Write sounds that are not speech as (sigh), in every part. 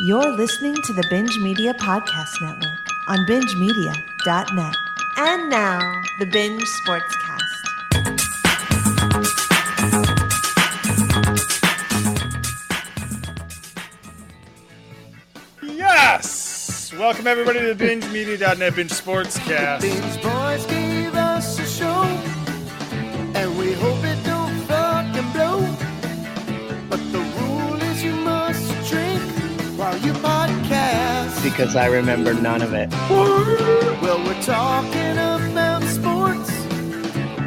You're listening to the Binge Media Podcast Network on bingemedia.net. And now, the Binge Sportscast. Yes! Welcome everybody to the BingeMedia.net Binge Sportscast. Binge because I remember none of it. Well, we're talking about sports,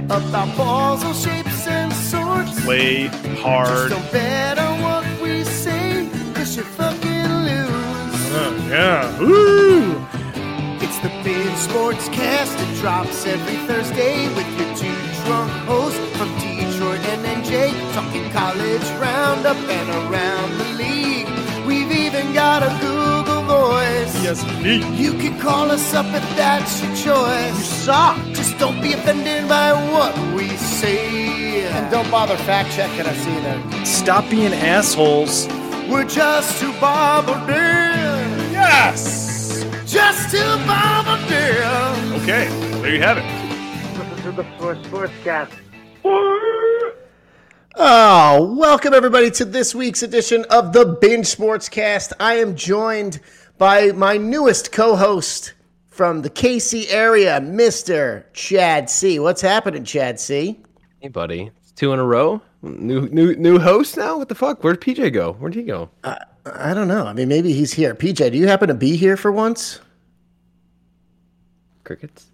about balls, all shapes and sorts. Play Just hard. don't bet on what we say, cause you fucking lose. Oh, uh, yeah. Woo! It's the Binge Sportscast. It drops every Thursday with your two drunk hosts from Detroit and NJ, talking college roundup and around the league. We've even got a Google voice. Yes, me. You can call us up if that's your choice. You suck. Just don't be offended by what we say. And don't bother fact checking us either. Stop being assholes. We're just two bombardiers. Yes! Just two bombardiers. Okay, there you have it. Listen to the Sports Sportscast. Oh, welcome everybody to this week's edition of the Binge Sportscast. I am joined by my newest co-host from the KC area, Mr. Chad C. What's happening, Chad C? Hey, buddy. It's two in a row. New new new host now. What the fuck? Where'd PJ go? Where'd he go? I don't know. I mean, maybe he's here. PJ, do you happen to be here for once? Crickets.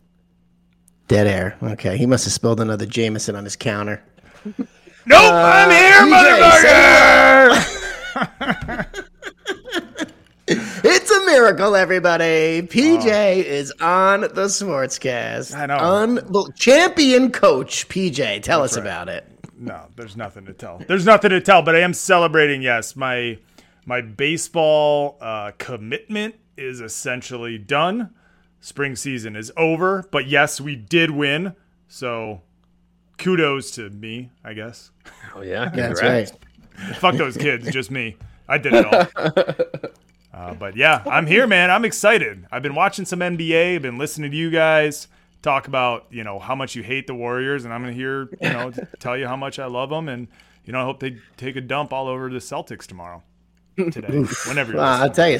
Dead air. Okay, he must have spilled another Jameson on his counter. Nope, I'm uh, here, PJ, motherfucker! (laughs) (laughs) It's a miracle, everybody. PJ is on the Sportscast. I know. Unbel- champion coach PJ. Tell us about it. No, there's nothing to tell. There's nothing to tell, but I am celebrating, yes. My my baseball uh, commitment is essentially done. Spring season is over, but yes, we did win. So kudos to me, I guess. Oh yeah. That's right. Fuck those kids, just me. I did it all. (laughs) Uh, but yeah, I'm here, man. I'm excited. I've been watching some NBA. I've been listening to you guys talk about you know how much you hate the Warriors, and I'm gonna hear you know (laughs) tell you how much I love them, and you know I hope they take a dump all over the Celtics tomorrow, today, whenever. You're Uh, I'll tell you.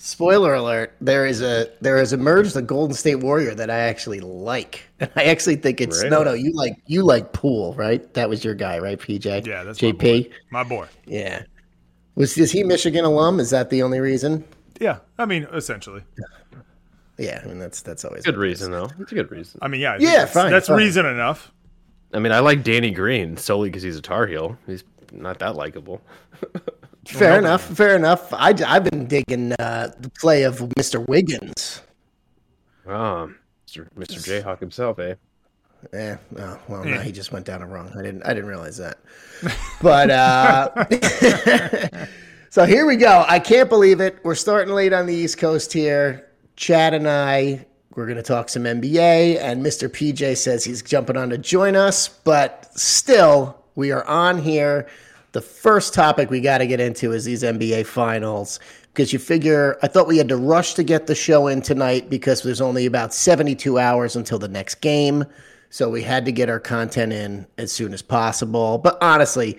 Spoiler alert: there is a there has emerged a Golden State Warrior that I actually like. (laughs) I actually think it's no, Really? no. You like you like Poole, right? That was your guy, right? PJ. Yeah, that's my JP. My boy. Yeah. Was is he Michigan alum? Is that the only reason? Yeah, I mean essentially. Yeah, I mean that's that's always Good reason though. It's a good reason. I mean yeah. Yeah, that's, fine, That's fine. reason enough. I mean, I like Danny Green solely because he's a Tar Heel. He's not that likable. (laughs) Fair enough. Fair enough. I, have been digging uh, the play of Mr. Wiggins. Um, Mr. Mr. Jayhawk himself, eh? Yeah. Oh, well, no, he just went down a wrong. I didn't. I didn't realize that. (laughs) But uh, (laughs) so here we go. I can't believe it. We're starting late on the East Coast here. Chad and I. We're going to talk some NBA, and Mr. PJ says he's jumping on to join us, but still, we are on here. The first topic we got to get into is these NBA finals because you figure I thought we had to rush to get the show in tonight because there's only about 72 hours until the next game. So we had to get our content in as soon as possible. But honestly,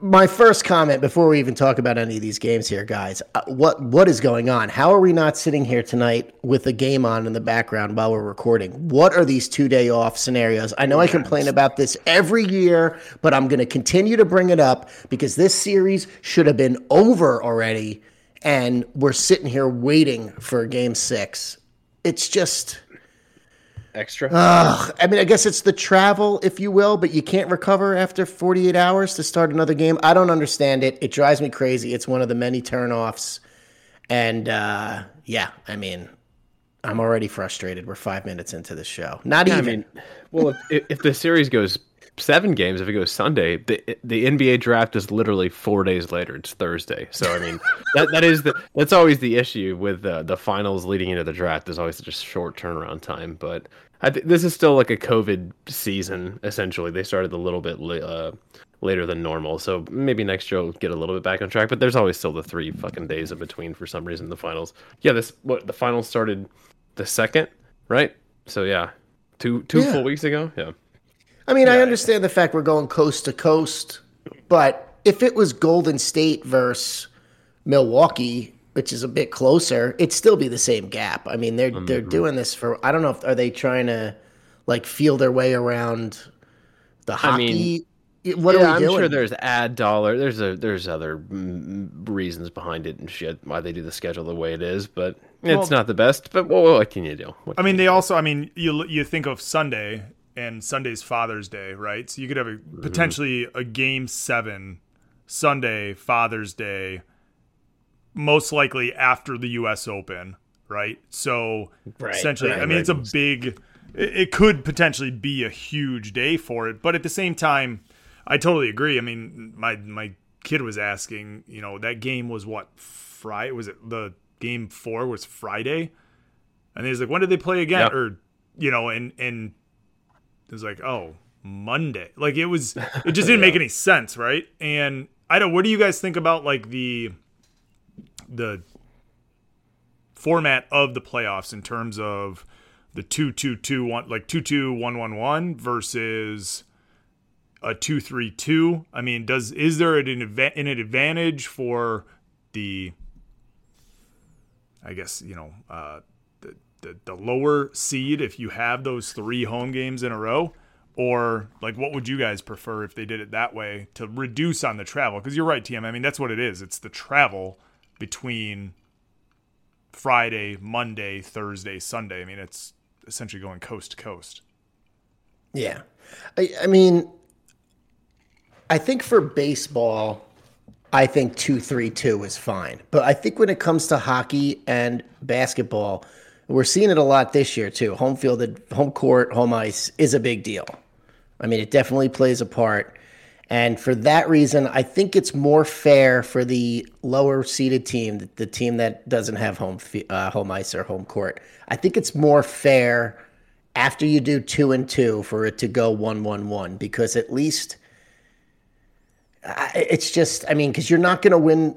my first comment before we even talk about any of these games here, guys, uh, what what is going on? How are we not sitting here tonight with a game on in the background while we're recording? What are these two day off scenarios? I know I complain about this every year, but I'm going to continue to bring it up because this series should have been over already, and we're sitting here waiting for Game Six. It's just. Extra. Ugh. I mean, I guess it's the travel, if you will, but you can't recover after 48 hours to start another game. I don't understand it. It drives me crazy. It's one of the many turnoffs. And uh, yeah, I mean, I'm already frustrated. We're five minutes into the show. Not Yeah, I even. mean, well, if, if the series goes seven games, if it goes Sunday, the the NBA draft is literally four days later. It's Thursday. So I mean, (laughs) that that is the that's always the issue with uh, the finals leading into the draft. There's always such a short turnaround time. But I th- this is still like a COVID season. Essentially, they started a little bit la- uh, later than normal. So maybe next year we'll get a little bit back on track. But there's always still the three fucking days in between for some reason. The finals. Yeah, this what the finals started the second, right? So yeah, two two Yeah. full weeks ago. Yeah. I mean, I understand the fact we're going coast to coast, but if it was Golden State versus Milwaukee, which is a bit closer, it'd still be the same gap. I mean, they're they're doing this for I don't know if are they trying to like feel their way around the hockey. what yeah, are we I'm doing? sure there's ad dollar. There's a there's other mm, reasons behind it and shit why they do the schedule the way it is, but it's Well- not the best. But well, what can you do? What I mean, they also. I mean, you you think of Sunday and Sunday's Father's Day, right? So you could have a Mm-hmm. potentially a game seven Sunday Father's Day, most likely after the U.S. Open, right? So Right, essentially, right, I mean, right. it's a big. It, it could potentially be a huge day for it, but at the same time, I totally agree. I mean, my my kid was asking, you know, that game was what Friday? Was it the game four was Friday? And he's like, when did they play again? Yep. Or, you know, and and it was like, oh, Monday. Like it was, (laughs) it just didn't make any sense, right? And I don't. What do you guys think about like the the format of the playoffs in terms of the two two two one, like two two one one one versus a two three two? I mean, does is there an adva- an advantage for the I guess you know uh, the, the lower seed if you have those three home games in a row, or like what would you guys prefer if they did it that way to reduce on the travel? Because you're right, TM. I mean that's what it is. It's the travel between Friday, Monday, Thursday, Sunday. I mean it's essentially going coast to coast. Yeah. I, I mean, I think for baseball, I think 2 3 2 is fine. But I think when it comes to hockey and basketball, we're seeing it a lot this year too. Home field, home court, home ice is a big deal. I mean, it definitely plays a part. And for that reason, I think it's more fair for the lower seeded team, the, team that doesn't have home uh, home ice or home court. I think it's more fair after you do two and two for it to go one one one because at least it's just I mean because you're not going to win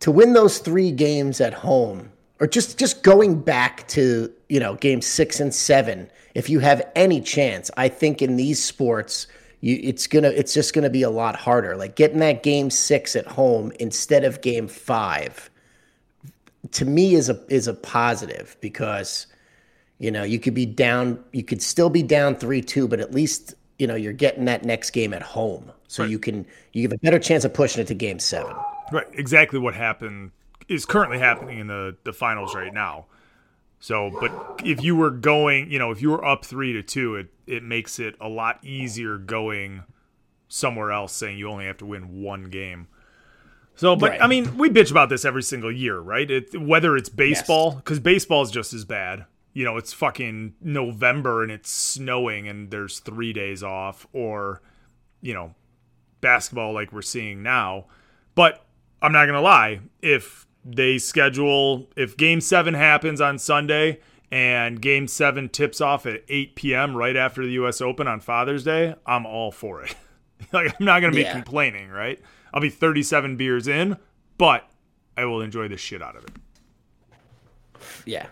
to win those three games at home or just just going back to you know game six and seven if you have any chance I think in these sports you it's gonna it's just gonna be a lot harder like getting that game six at home instead of game five to me is a is a positive because you know, you could be down, you could still be down 3 2, but at least, you know, you're getting that next game at home. So you can, you have a better chance of pushing it to game seven. Right, exactly what happened is currently happening in the the finals right now. So, but if you were going, you know, if you were up three to two, it it makes it a lot easier going somewhere else, saying you only have to win one game. So, but Right. I mean, we bitch about this every single year, right? It, whether it's baseball, because baseball is just as bad. You know, it's fucking November and it's snowing and there's three days off, or you know, basketball like we're seeing now. But I'm not going to lie, if they schedule, if game seven happens on Sunday and game seven tips off at 8 p.m. right after the U.S. Open on Father's Day, I'm all for it. (laughs) like, I'm not going to be Yeah. complaining, right? I'll be 37 beers in, but I will enjoy the shit out of it. Yeah.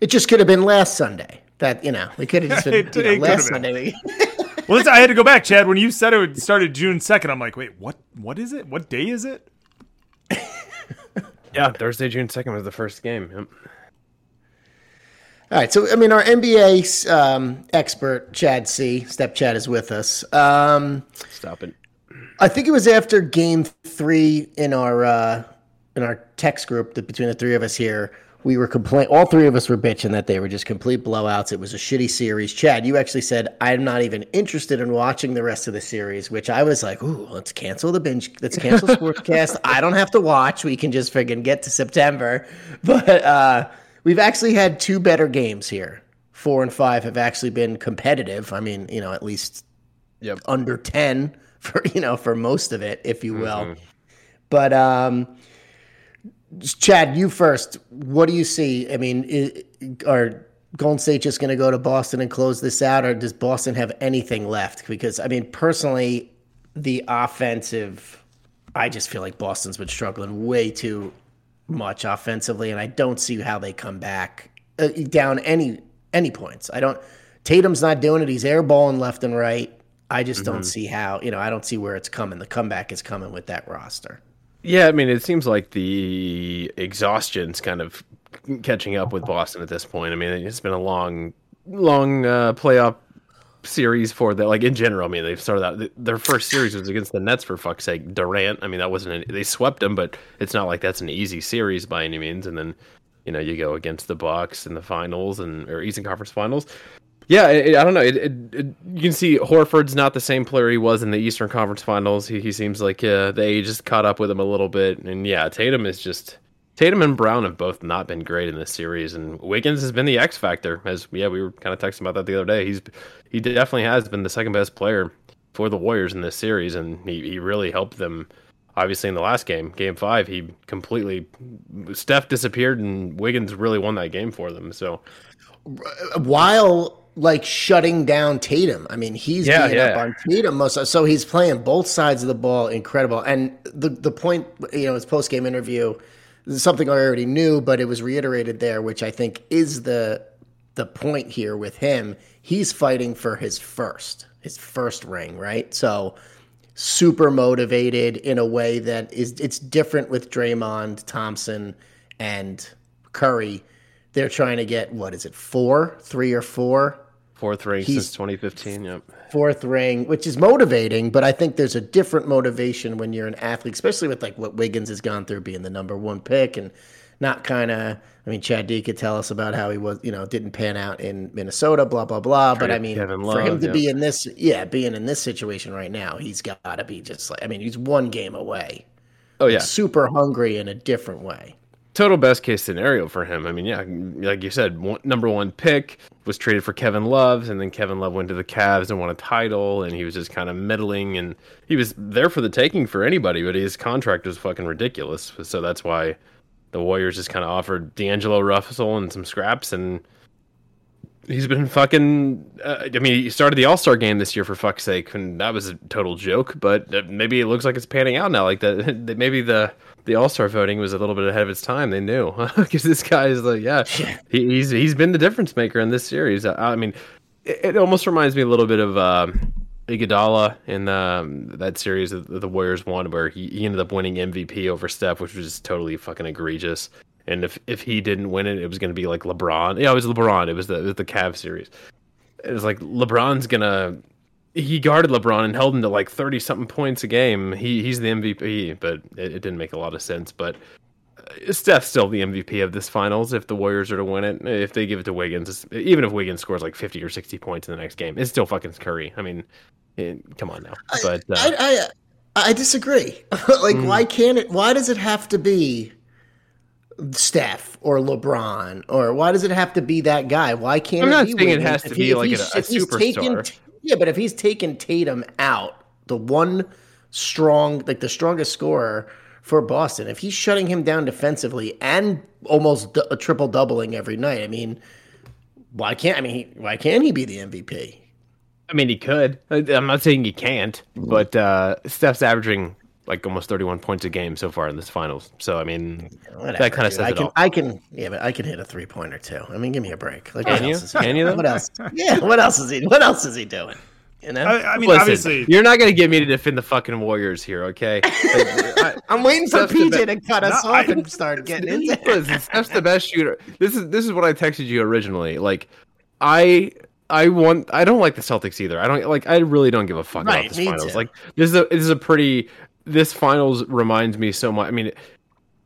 It just could have been last Sunday. That, you know, we could have just been (laughs) It- you know, it last been. Sunday. Well, I had to go back, Chad. When you said it (laughs) started June 2nd, I'm like, wait, what? What is it? What day is it? Yeah, Thursday, June second was the first game. Yep. All right. So, I mean, our NBA um, expert, Chad C., Step Chad, is with us. Um, Stop it. I think it was after game three in our uh, in our text group that between the three of us here, we were complain. All three of us were bitching that they were just complete blowouts. It was a shitty series. Chad, you actually said I'm not even interested in watching the rest of the series, which I was like, "Ooh, let's cancel the binge. Let's cancel Sportscast. (laughs) I don't have to watch. We can just friggin' get to September." But uh, we've actually had two better games here. Four and five have actually been competitive. I mean, you know, at least Yep. under 10 for you know for most of it if you will but um chad you first. What do you see? I mean i are golden state just going to go to boston and close this out or does boston have anything left? Because i mean personally the offensive i just feel like boston's been struggling way too much offensively and i don't see how they come back uh, down any any points. I don't tatum's not doing it. He's airballing left and right. I just don't see how, you know, I don't see where it's coming. The comeback is coming with that roster. Yeah, I mean, it seems like the exhaustion's kind of catching up with Boston at this point. I mean, it's been a long, long uh, playoff series for that. Like in general, I mean, they've started out. Their first series was against the Nets for fuck's sake. Durant. I mean, that wasn't. An, they swept them, but it's not like that's an easy series by any means. And then, you know, you go against the Bucks in the finals and or Eastern Conference Finals. Yeah, it, I don't know. It, it, you can see Horford's not the same player he was in the Eastern Conference Finals. He, he seems like uh, the age just caught up with him a little bit. And yeah, Tatum is just Tatum and Brown have both not been great in this series, and Wiggins has been the X factor. As yeah, we were kind of texting about that the other day. He's he definitely has been the second best player for the Warriors in this series, and he, he really helped them. Obviously, in the last game, Game Five, he completely Steph disappeared, and Wiggins really won that game for them. So While like shutting down Tatum. I mean, he's Yeah, being up yeah. on Tatum most. So he's playing both sides of the ball, incredible. And the the point, you know, his post game interview, something I already knew, but it was reiterated there, which I think is the the point here with him. He's fighting for his first, his first ring, right? So super motivated in a way that is it's different with Draymond, Thompson, and Curry. They're trying to get what is it, four, three or four? Fourth ring He's- since 2015. Yep. fourth ring, which is motivating, but I think there's a different motivation when you're an athlete, especially with like what Wiggins has gone through being the number one pick and not kind of. I mean, Chad D could tell us about how he was, you know, didn't pan out in Minnesota, blah blah blah. But I mean, Kevin for him to yeah. be in this, yeah, being in this situation right now, he's got to be just like. I mean, he's one game away, Oh yeah, super hungry in a different way. Total best case scenario for him. I mean, yeah, like you said, one, number one pick was traded for Kevin Love, and then Kevin Love went to the Cavs and won a title, and he was just kind of middling, and he was there for the taking for anybody, but his contract was fucking ridiculous. So that's why the Warriors just kind of offered D'Angelo Russell and some scraps, and he's been fucking. Uh, I mean, he started the All Star game this year for fuck's sake, and that was a total joke. But uh, maybe it looks like it's panning out now. Like that, (laughs) that maybe the the All Star voting was a little bit ahead of its time. They knew (laughs) because this guy is like, yeah, he, he's he's been the difference maker in this series. I, I mean, it, it almost reminds me a little bit of. Um, Iguodala in um, that series that the Warriors won, where he, he ended up winning MVP over Steph, which was just totally fucking egregious. And if if he didn't win it, it was going to be like LeBron. Yeah, it was LeBron. It was the it was the Cavs series. It was like LeBron's gonna. He guarded LeBron and held him to like thirty something points a game. He he's the MVP, but it, it didn't make a lot of sense. But uh, Steph's still the MVP of this finals if the Warriors are to win it. If they give it to Wiggins, even if Wiggins scores like fifty or sixty points in the next game, it's still fucking Curry. I mean, eh, come on now. But uh, I I, I disagree. (laughs) like, why can't it? Why does it have to be Steph or LeBron, or why does it have to be that guy? Why can't I'm it not be saying it has to If be like he's- a- a superstar. taken- yeah, but if he's taken Tatum out, the one strong, like the strongest scorer for Boston, if he's shutting him down defensively and almost d- a triple doubling every night, I mean, why can't I mean he, why can't he be the MVP? I mean, he could. I'm not saying he can't, but uh, Steph's averaging like almost 31 points a game so far in this finals. So I mean, Whatever, that kind of dude. says I it can, all. I can, yeah, but I can hit a three pointer too. I mean, give me a break. Like, Can what you? else is he Can doing? you? What else? Yeah. What else is he? What else is he doing? You know? I, I mean, Listen, obviously, you're not going to get me to defend the fucking Warriors here, okay? I, I'm waiting for Steph's PJ be- to cut us No, off I- and start getting into (laughs) it. Listen, Steph's the best shooter. This is this is what I texted you originally. Like, I I want I don't like the Celtics either. I don't like. I really don't give a fuck Right, about this me finals. too. Like, this is a this is a pretty. This finals reminds me so much. I mean,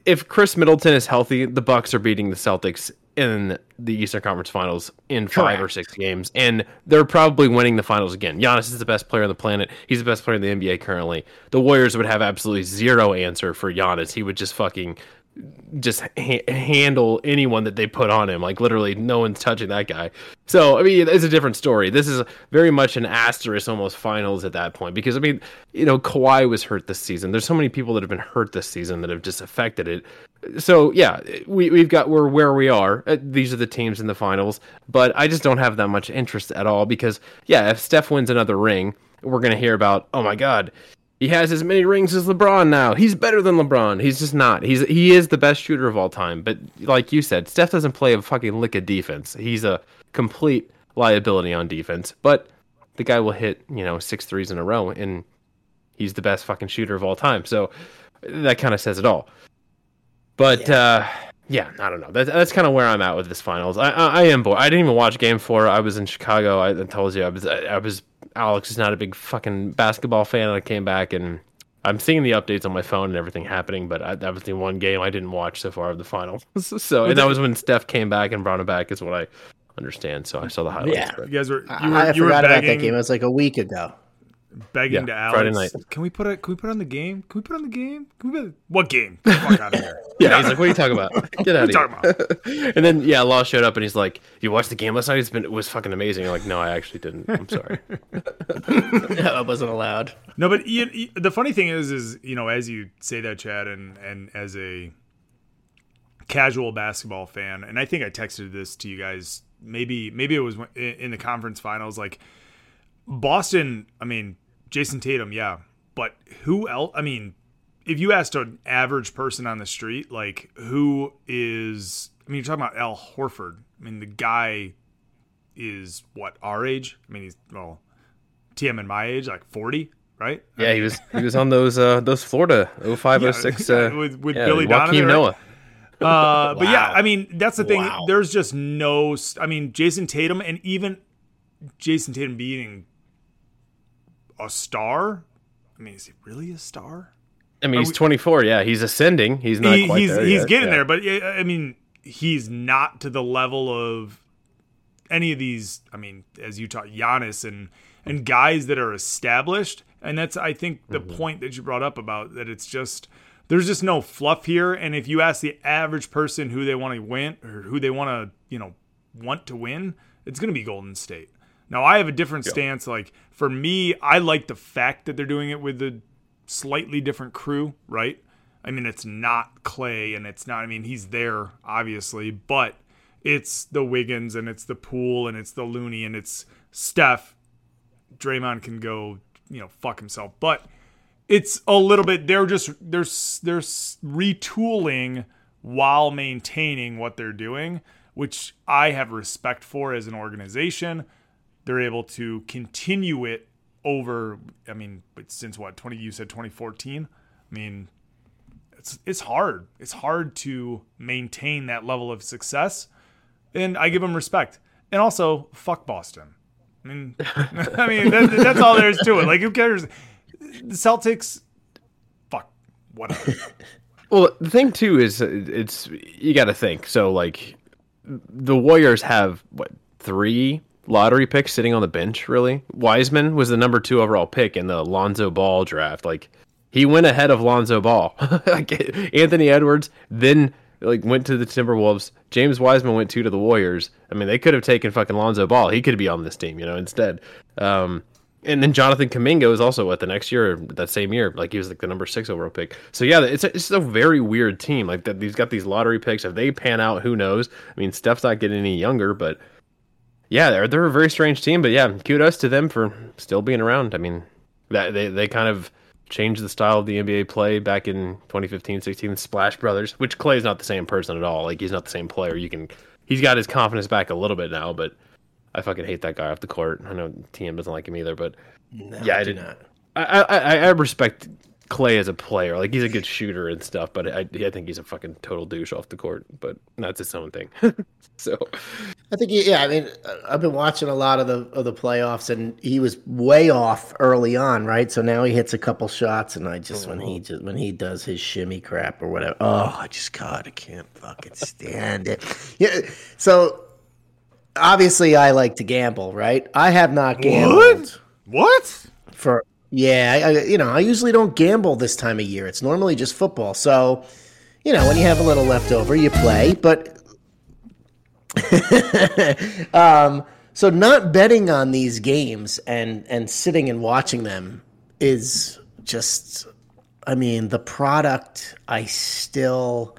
if Khris Middleton is healthy, the Bucks are beating the Celtics in the Eastern Conference Finals in five or six games, and they're probably winning the finals again. Giannis is the best player on the planet. He's the best player in the NBA currently. The Warriors would have absolutely zero answer for Giannis. He would just fucking just ha- handle anyone that they put on him. Like literally, no one's touching that guy. So I mean, it's a different story. This is very much an asterisk, almost finals at that point. Because I mean, you know, Kawhi was hurt this season. There's so many people that have been hurt this season that have just affected it. So yeah, we we've got we're where we are. Uh, These are the teams in the finals, but I just don't have that much interest at all. Because yeah, if Steph wins another ring, we're gonna hear about oh my god he has as many rings as LeBron now. He's better than LeBron. He's just not. He's he is the best shooter of all time. But like you said, Steph doesn't play a fucking lick of defense. He's a complete liability on defense. But the guy will hit you know six threes in a row, and he's the best fucking shooter of all time. So that kind of says it all. But yeah. uh yeah, I don't know. That's that's kind of where I'm at with this finals. I I, I am bored. I didn't even watch Game Four. I was in Chicago. I, I told you I was I, I was Alex is not a big fucking basketball fan. I came back and I'm seeing the updates on my phone and everything happening, but I, that was the one game I didn't watch so far of the final. (laughs) so, and that was when Steph came back and brought him back, is what I understand. So I saw the highlights. Yeah. You guys were. You I, were, I you were forgot about that game. It was like a week ago. Begging Yeah, to Alex. Friday night. Can we put it? Can we put on the game? Can we put on the game? Can we put what game? Get the fuck out of here. (laughs) Yeah, he's like, "What are you talking about? Get out of What are you here!" (laughs) and then yeah, Law showed up and he's like, "You watched the game last night? It's been it was fucking amazing." I'm like, "No, I actually didn't. I'm sorry." (laughs) No, I wasn't allowed. No, but you, you- the funny thing is, is you know, as you say that, Chad, and and as a casual basketball fan, and I think I texted this to you guys. Maybe maybe it was in in the conference finals. Like Boston, I mean, Jayson Tatum, yeah, but who else? I mean, if you asked an average person on the street, like who is? I mean, you're talking about Al Horford. I mean, the guy is what our age. I mean, he's well, TM and my age, like forty, right? Yeah, he was (laughs) he was on those uh those Florida 0506 Yeah, uh, (laughs) with- with yeah, Billy Joakim Donovan, right? Noah. Uh, But yeah, I mean, that's the thing. Wow. There's just no. I mean, Jayson Tatum, and even Jayson Tatum being a star. I mean, is he really a star? I mean, he's we- 24. Yeah, he's ascending. He's not He- quite he's there he's yet. getting Yeah. there, but I mean, he's not to the level of any of these. I mean, as you talk, Giannis and and guys that are established, and that's I think the Mm-hmm. point that you brought up about that it's just there's just no fluff here. And if you ask the average person who they want to win or who they want to you know want to win, it's going to be Golden State. Now I have a different stance. Like for me, I like the fact that they're doing it with the slightly different crew, right? I mean, it's not Clay and it's not, I mean, he's there, obviously, but it's the Wiggins and it's the Poole and it's the Looney and it's Steph. Draymond can go, you know, fuck himself. But it's a little bit, they're just, they're, they're retooling while maintaining what they're doing, which I have respect for as an organization. They're able to continue it over, I mean, since what, 20, you said 2014? I mean, it's it's hard. It's hard to maintain that level of success, and I give them respect. And also, fuck Boston. I mean, (laughs) I mean that, that's all there is to it. Like, who cares? The Celtics, fuck, whatever. (laughs) Well, the thing too is uh, it's you got to think. So like the Warriors have what three lottery pick sitting on the bench. Really, Wiseman was the number two overall pick in the Lonzo Ball draft. Like he went ahead of Lonzo Ball. (laughs) Anthony Edwards then like went to the Timberwolves. James Wiseman went two to the Warriors. I mean, they could have taken fucking Lonzo Ball. He could be on this team, you know, instead. Um, and then Jonathan Kuminga is also what the next year, that same year, like he was like the number six overall pick. So yeah, it's a, it's a very weird team. Like that, he's got these lottery picks. If they pan out, who knows? I mean, Steph's not getting any younger, but yeah, they're they're a very strange team. But yeah, kudos to them for still being around. I mean, that they they kind of changed the style of the NBA play back in 2015, 16. Splash Brothers, which Clay's not the same person at all. Like he's not the same player. You can he's got his confidence back a little bit now, but I fucking hate that guy off the court. I know TM doesn't like him either, but yeah, I do did not. I, I I respect Clay as a player. Like he's a good shooter and stuff, but I I think he's a fucking total douche off the court. But that's his own thing. (laughs) so I think, he, yeah. I mean, uh, I've been watching a lot of the of the playoffs, and he was way off early on, right? So now he hits a couple shots, and I just when he just when he does his shimmy crap or whatever, oh, I just God, I can't fucking stand it. Yeah. So obviously, I like to gamble, right? I have not gambled what? for yeah, I, you know, I usually don't gamble this time of year. It's normally just football. So, you know, when you have a little left over, you play. But (laughs) um, so not betting on these games and and sitting and watching them is just, I mean, the product I still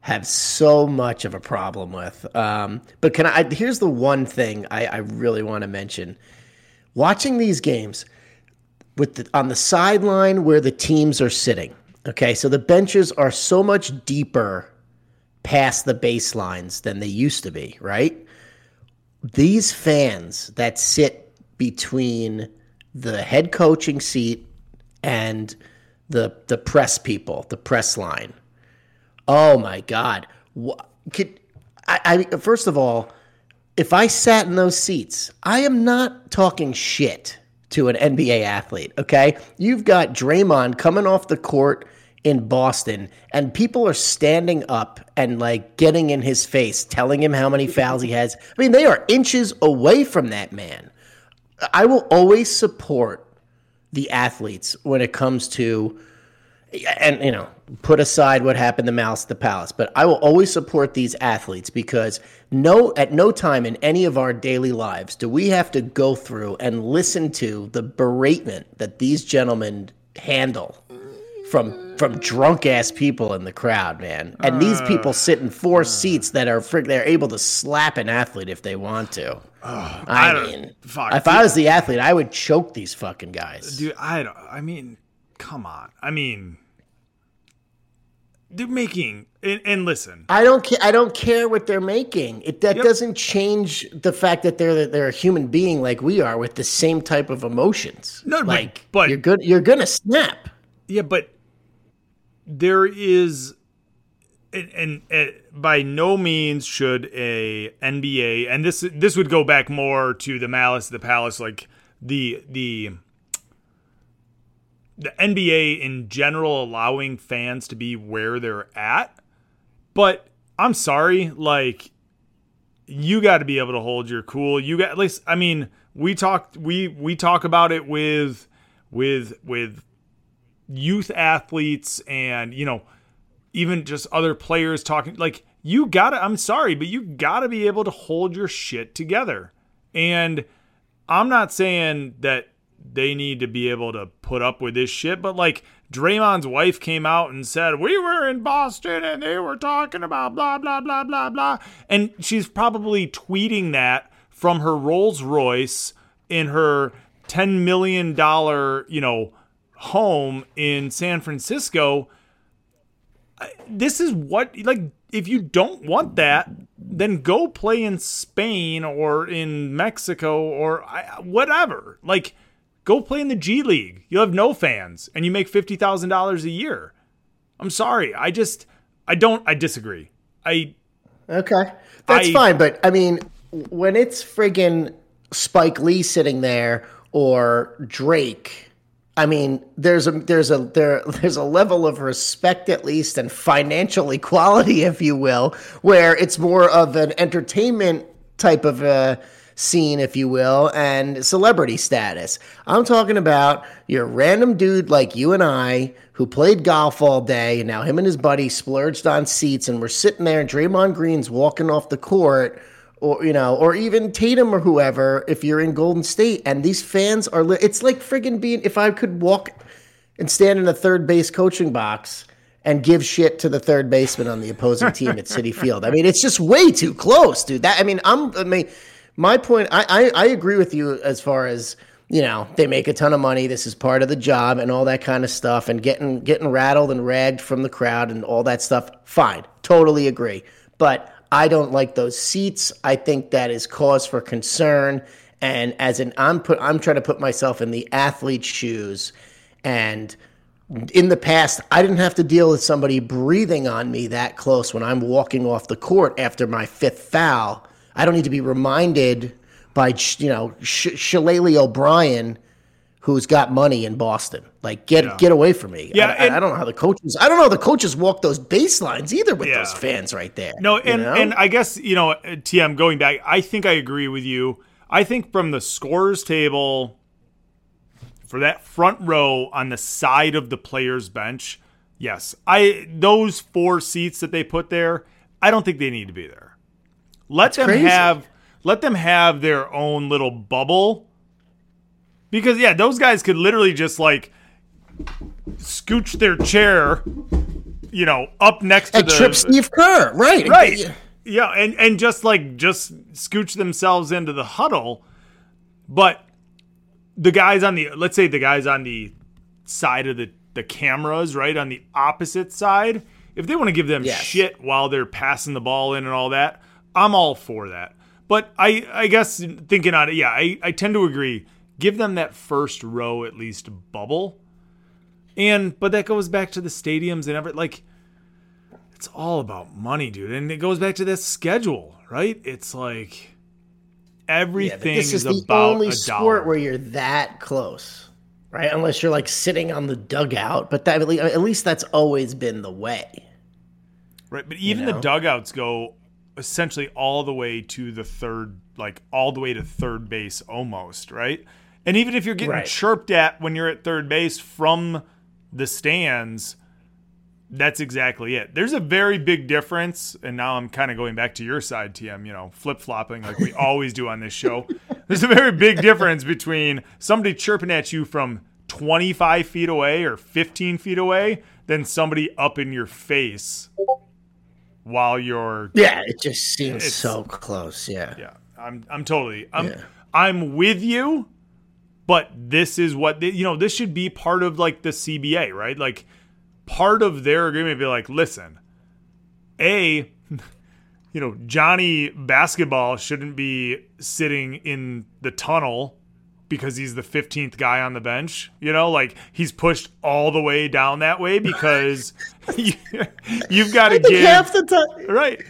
have so much of a problem with. Um, but can I? Here's the one thing I, I really want to mention: watching these games with the, on the sideline where the teams are sitting. Okay, so the benches are so much deeper past the baselines than they used to be, right? These fans that sit between the head coaching seat and the the press people, the press line. Oh my God! What, could, I, I first of all, if I sat in those seats, I am not talking shit to an NBA athlete. Okay, you've got Draymond coming off the court in Boston, and people are standing up and like getting in his face, telling him how many fouls he has. I mean, they are inches away from that man. I will always support the athletes when it comes to and you know put aside what happened to malice the palace but i will always support these athletes because no at no time in any of our daily lives do we have to go through and listen to the beratement that these gentlemen handle from from drunk ass people in the crowd man and these uh. people sit in four seats that are frick they're able to slap an athlete if they want to oh, I, I mean, fuck, if I was the athlete, I would choke these fucking guys. Dude, I don't. I mean, come on. I mean, they're making and, and listen. I don't care. I don't care what they're making. It that Yep. doesn't change the fact that they're they're a human being like we are with the same type of emotions. No, but- like but- you're good. You're gonna snap. Yeah, but there is, and, and, and by no means should a NBA, and this this would go back more to the malice of the palace, like the the the NBA in general allowing fans to be where they're at. But I'm sorry, like you got to be able to hold your cool. You got at least I mean, we talked we we talk about it with with with youth athletes and you know even just other players talking like you gotta i'm sorry but you gotta be able to hold your shit together and i'm not saying that they need to be able to put up with this shit but like Draymond's wife came out and said we were in Boston and they were talking about blah blah blah blah blah and she's probably tweeting that from her Rolls Royce in her 10 million dollar, you know, home in San Francisco. This is what like if you don't want that, then go play in Spain or in Mexico or whatever. Like go play in the G League. You'll have no fans and you make $50,000 a year. I'm sorry. I just I don't I disagree. I Okay, that's I- fine. But I mean, when it's friggin' Spike Lee sitting there or Drake. I mean, there's a there's a there (laughs) there's a level of respect at least and financial (laughs) equality, if you will, where it's more of an entertainment type of a scene, if you will, and celebrity status. I'm talking about your random dude like you and I who played golf all day, and now him and his buddy splurged on seats, and we're sitting there, and Draymond Green's walking off the court or you know, or even Tatum or whoever, if you're in Golden State, and these fans are, li- it's like friggin' being. If I could walk and stand in a third base coaching box and give shit to the third baseman on the opposing team at Citi Field, I mean, it's just way too close, dude. That I mean, I'm, I mean, my point, I, I, I agree with you as far as. You know, they make a ton of money. This is part of the job and all that kind of stuff, and getting getting rattled and ragged from the crowd and all that stuff. Fine, totally agree. But I don't like those seats. I think that is cause for concern. And as an I'm put I'm trying to put myself in the athlete's shoes. And in the past, I didn't have to deal with somebody breathing on me that close when I'm walking off the court after my fifth foul. I don't need to be reminded by you know Sh- Shillelagh O'Brien, who's got money in Boston. Like get get away from me. Yeah, I, and- I don't know how the coaches. I don't know how the coaches walk those baselines either with Yeah. those fans right there. No, you and know? and I guess you know, uh, TM going back, I think I agree with you. I think from the scores table for that front row on the side of the players bench, Yes, I those four seats that they put there, I don't think they need to be there. Let them crazy. have let them have their own little bubble. Because yeah, those guys could literally just like scooch their chair, you know, up next to And the trip Steve Kerr, right? right yeah and and just like just scooch themselves into the huddle but the guys on the let's say the guys on the side of the the cameras right on the opposite side if they want to give them Yes. shit while they're passing the ball in and all that i'm all for that but i i guess thinking on it yeah i i tend to agree give them that first row at least bubble and but that goes back to the stadiums and every like it's all about money, dude. And it goes back to this schedule, right? It's like everything but this is, is, the about only a sport dollar. where you're that close, right? Unless you're like sitting on the dugout, but that, at least that's always been the way. right, but even know? the dugouts go essentially all the way to the third, like all the way to third base almost, right? And even if you're getting Right. chirped at when you're at third base from the stands, that's exactly it. There's a very big difference, and now I'm kind of going back to your side, TM. You know, flip flopping like we always do on this show. (laughs) There's a very big difference between somebody chirping at you from 25 feet away or 15 feet away than somebody up in your face while you're Yeah, it just seems so close. Yeah. yeah, I'm I'm totally I'm Yeah. I'm with you, but this is what they, you know. This should be part of like the CBA, right? Like part of their agreement. Be like, listen, a, (laughs) you know, Johnny basketball shouldn't be sitting in the tunnel because he's the 15th guy on the bench. You know, like he's pushed all the way down that way because (laughs) you, you've got to give half the time, right.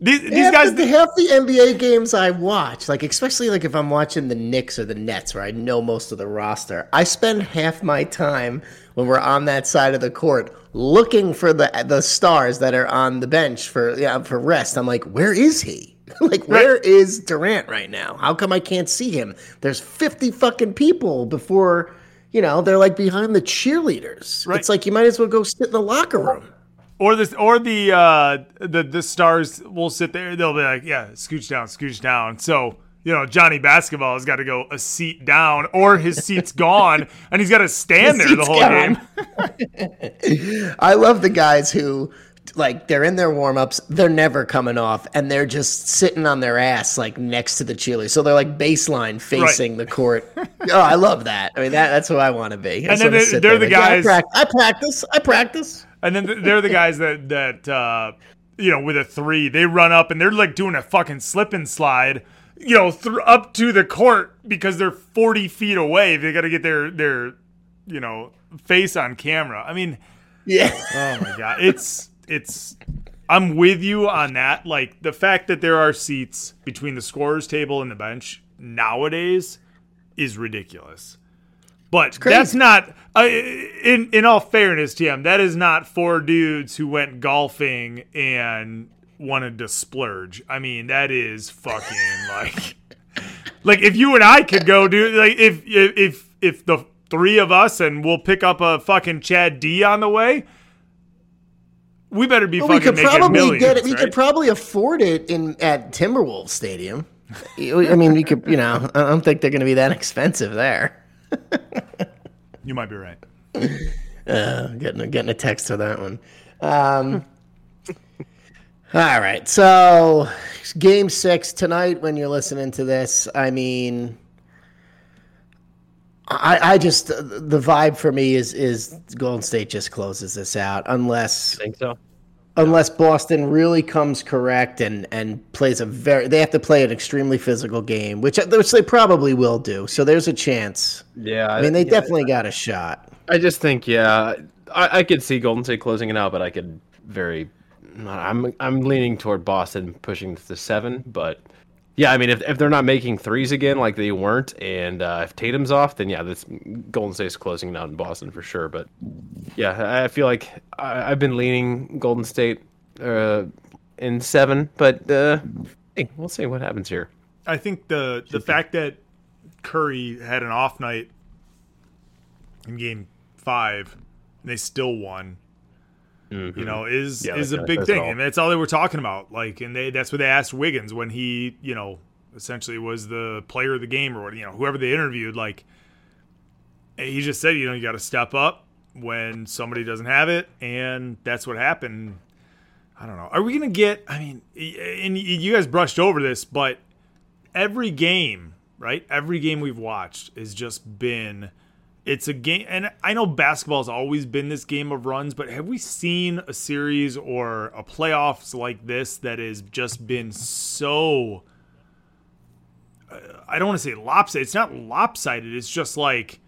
These, these half guys, the, half the NBA games I watch, like especially like if I'm watching the Knicks or the Nets, where I know most of the roster, I spend half my time when we're on that side of the court looking for the the stars that are on the bench for yeah for rest. I'm like, where is he? (laughs) like, where is Durant right now? How come I can't see him? There's 50 fucking people before. You know, they're like behind the cheerleaders. Right. It's like you might as well go sit in the locker room. or this or the uh the the stars will sit there they'll be like yeah scooch down scooch down so you know johnny basketball has got to go a seat down or his seat's (laughs) gone and he's got to stand there the whole gone. game (laughs) I love the guys who like they're in their warm-ups, they're never coming off, and they're just sitting on their ass like next to the cheerleader. So they're like baseline facing the court. oh, I love that. I mean that that's who I want to be. I And then they're there the like, guys- Yeah, I practice. I practice. and then they're the guys that that uh you know with a three they run up and they're like doing a fucking slip and slide you know th- up to the court because they're 40 feet away they got to get their their you know face on camera i mean Yeah. Oh my god, it's it's. I'm with you on that. Like the fact that there are seats between the scorers table and the bench nowadays is ridiculous. But that's not. Uh, in in all fairness, TM, that is not four dudes who went golfing and wanted to splurge. I mean, that is fucking (laughs) like. Like if you and I could go do like if if if if the three of us and we'll pick up a fucking Chad D on the way, we better be we fucking could making probably millions. get it. We right? could probably afford it in at Timberwolves Stadium. I mean, we could. You know, I don't think they're going to be that expensive there. (laughs) you might be right. Uh, getting getting a text for that one. Um, all right, so game six tonight. When you're listening to this, I mean, I I just uh, the vibe for me is is Golden State just closes this out unless think so. unless Boston really comes correct and and plays a very they have to play an extremely physical game, which uh, which they probably will do. So there's a chance. Yeah, I mean, they yeah, definitely got a shot. I just think, yeah, I, I could see Golden State closing it out, but I could very, I'm I'm leaning toward Boston pushing to seven, but yeah, I mean, if, if they're not making threes again like they weren't, and uh, if Tatum's off, then yeah, this Golden State's closing out in Boston for sure. But yeah, I feel like I, I've been leaning Golden State uh, in seven, but uh, hey, we'll see what happens here. I think the the fact that Curry had an off night in game five, and they still won. You mm-hmm. know, is Yeah, is a big thing, all. and that's all they were talking about. Like, and they that's what they asked Wiggins when he, you know, essentially was the player of the game or you know, whoever they interviewed. Like, he just said, you know, you got to step up when somebody doesn't have it, and that's what happened. I don't know. Are we gonna get? I mean, and you guys brushed over this, but every game, right? Every game we've watched has just been. It's a game, and I know basketball's always been this game of runs, but have we seen a series or a playoffs like this that has just been so? uh, I don't want to say lopsided. It's not lopsided. It's just like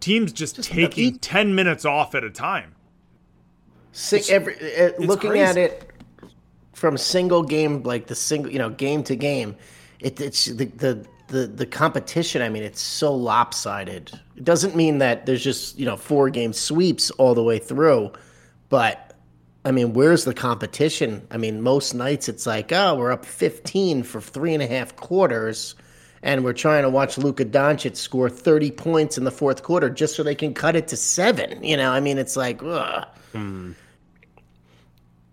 teams just, taking each- ten minutes off at a time. Si- every, uh, looking crazy. at it from single game, like the single, you know, game to game, it, it's the, the the the competition. I mean, it's so lopsided. It doesn't mean that there's just you know four game sweeps all the way through, but I mean, where's the competition? I mean, most nights it's like, oh, we're up 15 for three and a half quarters, and we're trying to watch Luka Doncic score 30 points in the fourth quarter just so they can cut it to seven. You know, I mean, it's like, ugh. Hmm.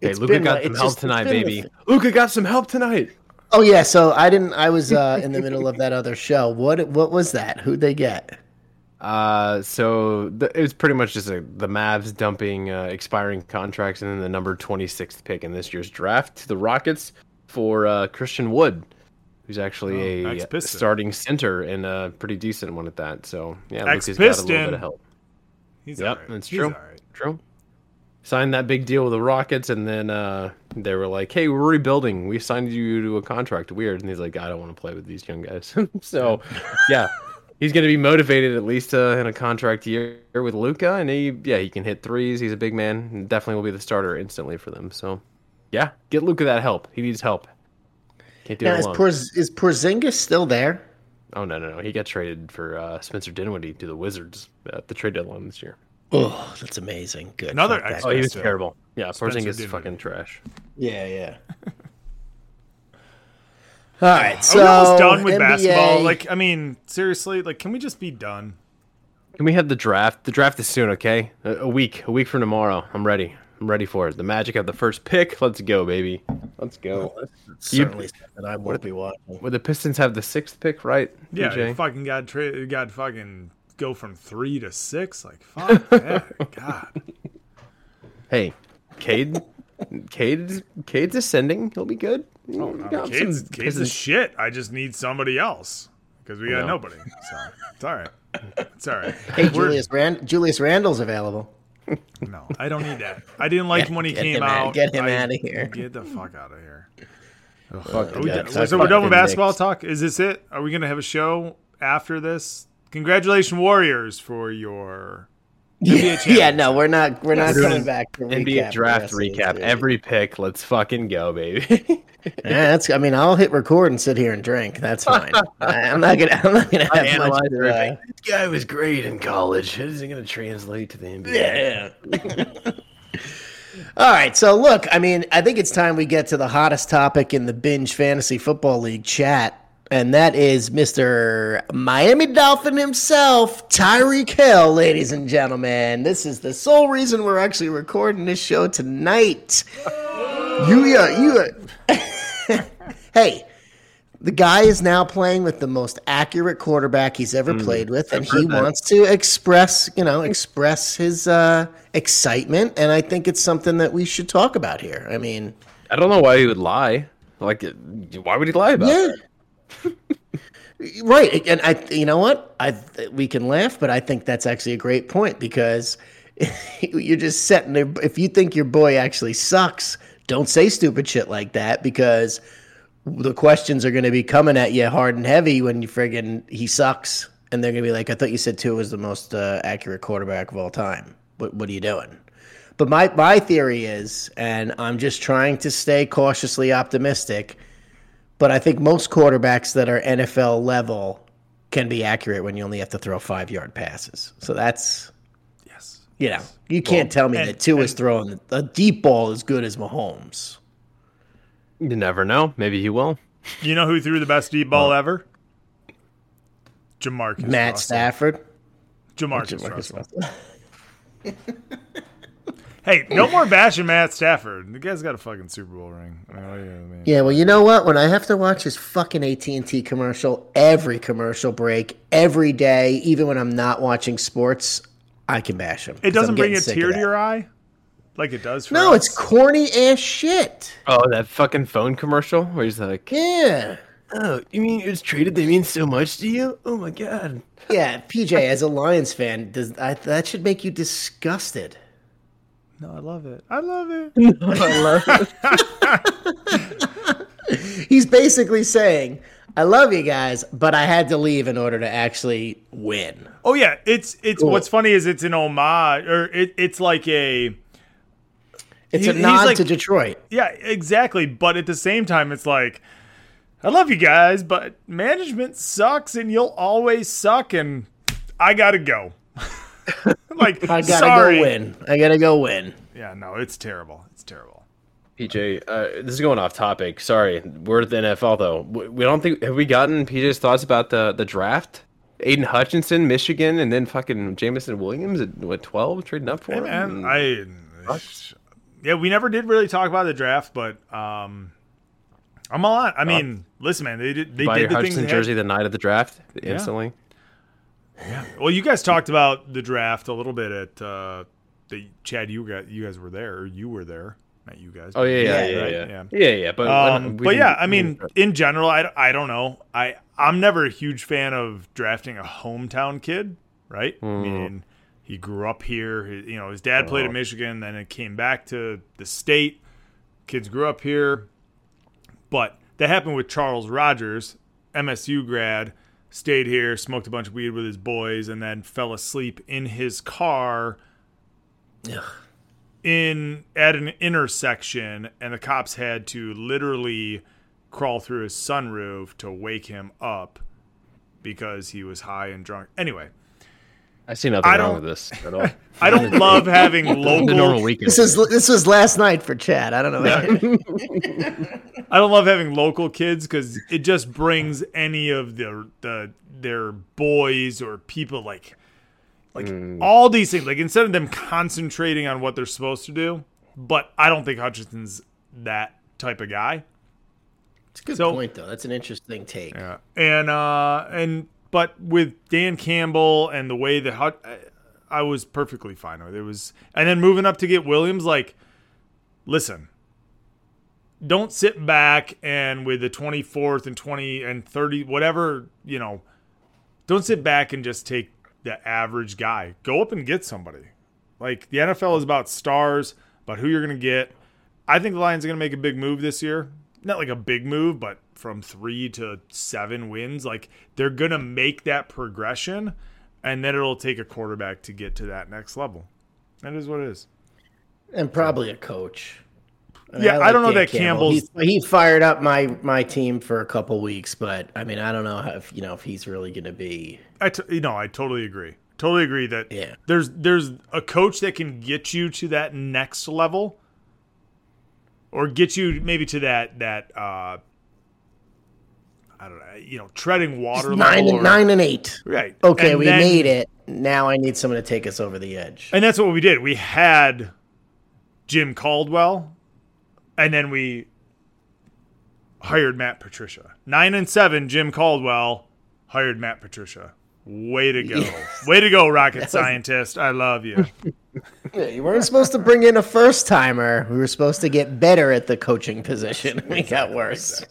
Hey, It's Luka got like- some it's help just- it's tonight, baby. the- Luka got some help tonight. Oh yeah, so I didn't. I was uh, in the middle of that other show. What what was that? Who'd they get? Uh, so the, it was pretty much just a, the Mavs dumping uh, expiring contracts and then the number 26th pick in this year's draft to the Rockets for uh, Christian Wood, who's actually Oh, a ex-Piston. starting center and a pretty decent one at that. So yeah, Luka's got a little bit of help. He's Yep, all right. that's He's true. all right. True. Signed that big deal with the Rockets, and then uh, they were like, "Hey, we're rebuilding. We signed you to a contract. Weird." And he's like, "I don't want to play with these young guys." (laughs) so, (laughs) yeah, he's going to be motivated at least uh, in a contract year with Luka, and he, yeah, he can hit threes. He's a big man, definitely will be the starter instantly for them. So, yeah, get Luka that help. He needs help. Can't do Now, it is, alone. Porz, is Porzingis still there? oh no, no, no. He got traded for uh, Spencer Dinwiddie to the Wizards at the trade deadline this year. Oh, that's amazing. Good. Another Fuck that Oh, he was terrible. Yeah, Spencer Porzingis is Dinwiddie. fucking trash. Yeah, yeah. (laughs) All right, Are we almost done with NBA basketball? Like, I mean, seriously, like, can we just be done? Can we have the draft? The draft is soon, okay? A, a week, a week from tomorrow. I'm ready. I'm ready for it. The Magic have the first pick. Let's go, baby. Let's go. certainly something I won't be watching. Well, the Pistons have the sixth pick, right? Yeah, DJ? fucking got tra- got fucking go from three to six. Like, fuck (laughs) that. God. Hey, Cade, Cade's Cade's ascending. He'll be good. Oh, We no, got Cade's, Cade's a shit. I just need somebody else because we got No. nobody. So it's all right. It's all right. Hey, We're- Julius Rand- Julius Randle's available. No, I don't need that. I didn't like him when he Get came him out- out. get him I- of here. Get the fuck out of here. Fuck Are we Yeah, done- talk so we're done with basketball Knicks. talk. Is this it? Are we gonna have a show after this? Congratulations, Warriors, for your (laughs) Yeah, yeah, no, we're not. We're not We're coming back. To NBA recap the draft rest of this, recap. dude. Every pick. Let's fucking go, baby. (laughs) Yeah, that's. I mean, I'll hit record and sit here and drink. That's fine. (laughs) I, I'm not gonna. I'm not gonna have much. Analyze To, uh. This guy was great in college. Is it going to translate to the NBA? Yeah. All right. So, look, I mean, I think it's time we get to the hottest topic in the Binge Fantasy Football League chat, and that is Mr. Miami Dolphin himself, Tyreek Hill, ladies and gentlemen. This is the sole reason we're actually recording this show tonight. You, uh, you, uh, (laughs) hey, the guy is now playing with the most accurate quarterback he's ever played with, and he wants to express, you know, express his uh, excitement. And I think it's something that we should talk about here. I mean, I don't know why he would lie. Like, why would he lie about yeah, that? (laughs) right. And I, you know what, I we can laugh, but I think that's actually a great point because (laughs) you're just setting. there. If you think your boy actually sucks, don't say stupid shit like that because the questions are going to be coming at you hard and heavy when you friggin' he sucks, and they're going to be like, "I thought you said Tua was the most uh, accurate quarterback of all time. What what are you doing?" But my my theory is, and I'm just trying to stay cautiously optimistic, but I think most quarterbacks that are NFL level can be accurate when you only have to throw five yard passes. So that's Yes. you know you can't tell me and- that Tua is throwing a deep ball as good as Mahomes. You never know. Maybe he will. You know who threw the best deep ball ever? Jamarcus. Matt Russell. Stafford. Jamarcus, Jamarcus Russell. Russell. (laughs) Hey, no more bashing Matt Stafford. The guy's got a fucking Super Bowl ring. I mean, oh, what do you mean? Yeah, well, you know what? When I have to watch his fucking AT and T commercial every commercial break every day, even when I'm not watching sports, I can bash him. It doesn't bring a tear to your eye, like it does. For No, us. it's corny ass shit. Oh, that fucking phone commercial where he's like, Yeah, "Oh, you mean it was traded? They mean so much to you? Oh my god." yeah. PJ, as a Lions fan, does I, that should make you disgusted? No, I love it. I love it. (laughs) I love it. (laughs) He's basically saying, "I love you guys, but I had to leave in order to actually win." Oh yeah, it's it's Cool. what's funny is it's an homage or it, it's like a It's He- a nod like- to Detroit. yeah exactly, but at the same time it's like I love you guys, but management sucks and you'll always suck and I gotta go. (laughs) (laughs) like I gotta sorry. go win. I gotta go win. Yeah, no, it's terrible. It's terrible. PJ, uh, this is going off topic. Sorry, we're at the NFL though. We we don't think have we gotten PJ's thoughts about the the draft? Aidan Hutchinson, Michigan, and then fucking Jameson Williams at what twelve trading up for Hey, him. man, I yeah, we never did really talk about the draft, but um, I'm all on. I mean, listen, man, they did they buy did your the Hutchinson jersey the night of the draft instantly. Well, you guys talked about the draft a little bit at uh, the Chad. You got you guys were there. Or you were there, not you guys. Oh yeah, yeah, Yeah, yeah, right, yeah, yeah. yeah, yeah. But Um, but yeah, I mean, in general, I, I don't know. I I'm never a huge fan of drafting a hometown kid, right? I mean, he grew up here. He, you know, his dad played at Michigan, then it came back to the state. Kids grew up here, but that happened with Charles Rogers, MSU grad, stayed here, smoked a bunch of weed with his boys, and then fell asleep in his car in at an intersection and the cops had to literally crawl through his sunroof to wake him up because he was high and drunk. Anyway, I see nothing I wrong with this at all. (laughs) I don't (laughs) love having the normal local weekend. This is this was last night for Chad. I don't know. (laughs) I don't love having local kids cuz it just brings any of the the their boys or people like like all these things like instead of them concentrating on what they're supposed to do, but I don't think Hutchinson's that type of guy. It's a good So- point, though. That's an interesting take. Yeah, and uh, and but with Dan Campbell and the way that I, I was perfectly fine with it. Was and then moving up to get Williams, like, listen, don't sit back and with the twenty fourth and twenty and thirty whatever you know, don't sit back and just take the average guy. Go up and get somebody. Like the NFL is about stars, about who you're gonna get. I think the Lions are gonna make a big move this year. Not like a big move, but from three to seven wins. Like they're gonna make that progression, and then it'll take a quarterback to get to that next level. That is what it is. And probably a coach. I mean, Yeah, I like don't know Dan that Campbell's- He, he fired up my my team for a couple weeks, but I mean, I don't know if you know if he's really going to be. I t- you know I totally agree. Totally agree that Yeah. there's there's a coach that can get you to that next level, or get you maybe to that that uh, I don't know you know treading water Nine and or- nine and eight. right. Okay, And we then- made it. Now I need someone to take us over the edge. And that's what we did. We had Jim Caldwell, and then we hired Matt Patricia. Nine and seven, Jim Caldwell hired Matt Patricia. Way to go. Way to go, rocket scientist. I love you. Yeah, you weren't supposed to bring in a first timer. We were supposed to get better at the coaching position. (laughs) We got worse.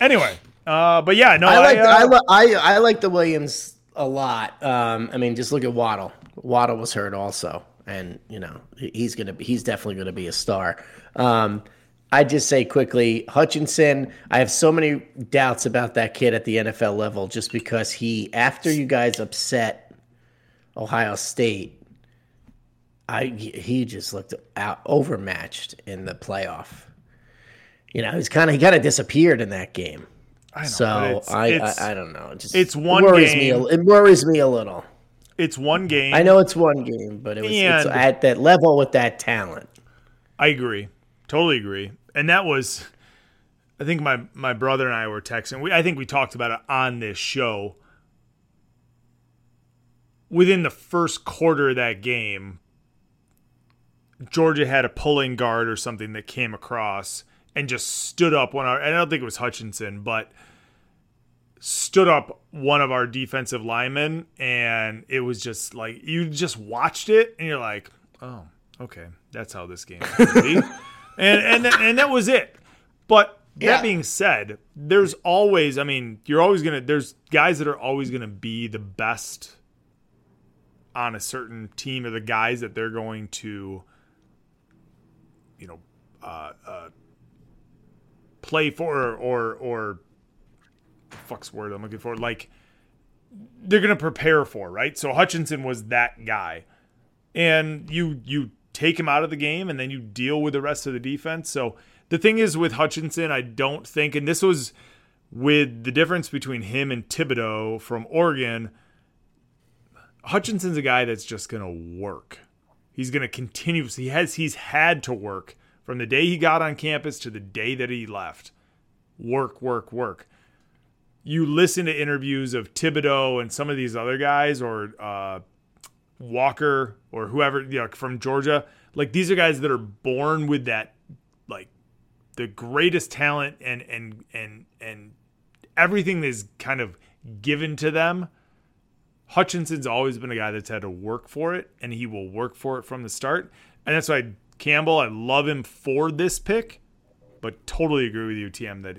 Anyway, uh, but yeah, no, I like uh, I, li- I I like the Williams a lot. Um, I mean, just look at Waddle. Waddle was hurt also, and you know he's gonna be, he's definitely gonna be a star. Um, I just say quickly, Hutchinson. I have so many doubts about that kid at the NFL level, just because he after you guys upset Ohio State, I he just looked out overmatched in the playoff. You know, he's kind of he kind of disappeared in that game. I know, So it's, I, it's, I I don't know. It just it's one worries me. game. a- It worries me a little. it's one game. I know it's one game, but it was it's at that level with that talent. I agree. Totally agree. And that was I think my my brother and I were texting. We I think we talked about it on this show. Within the first quarter of that game, Georgia had a pulling guard or something that came across and just stood up one. Of our, I don't think it was Hutchinson, but stood up one of our defensive linemen, and it was just like you just watched it, and you're like, oh, okay, that's how this game (laughs) and and that- and that was it. But that Yeah. being said, there's always, I mean, you're always gonna. There's guys that are always gonna be the best on a certain team, or the guys that they're going to, you know, uh, uh, play for, or or fuck's the word I'm looking for, like they're gonna prepare for, right? So Hutchinson was that guy, and you you take him out of the game, and then you deal with the rest of the defense. So the thing is with Hutchinson, I don't think, and this was with the difference between him and Thibodeaux from Oregon. Hutchinson's a guy that's just gonna work. He's gonna continue. He has he's had to work from the day he got on campus to the day that he left. Work, work, work you listen to interviews of Thibodeaux and some of these other guys or uh, Walker or whoever you know from Georgia, like these are guys that are born with that like the greatest talent and and and and everything is kind of given to them. Hutchinson's always been a guy that's had to work for it, and he will work for it from the start. And that's why Campbell, I love him for this pick, but totally agree with you, TM, that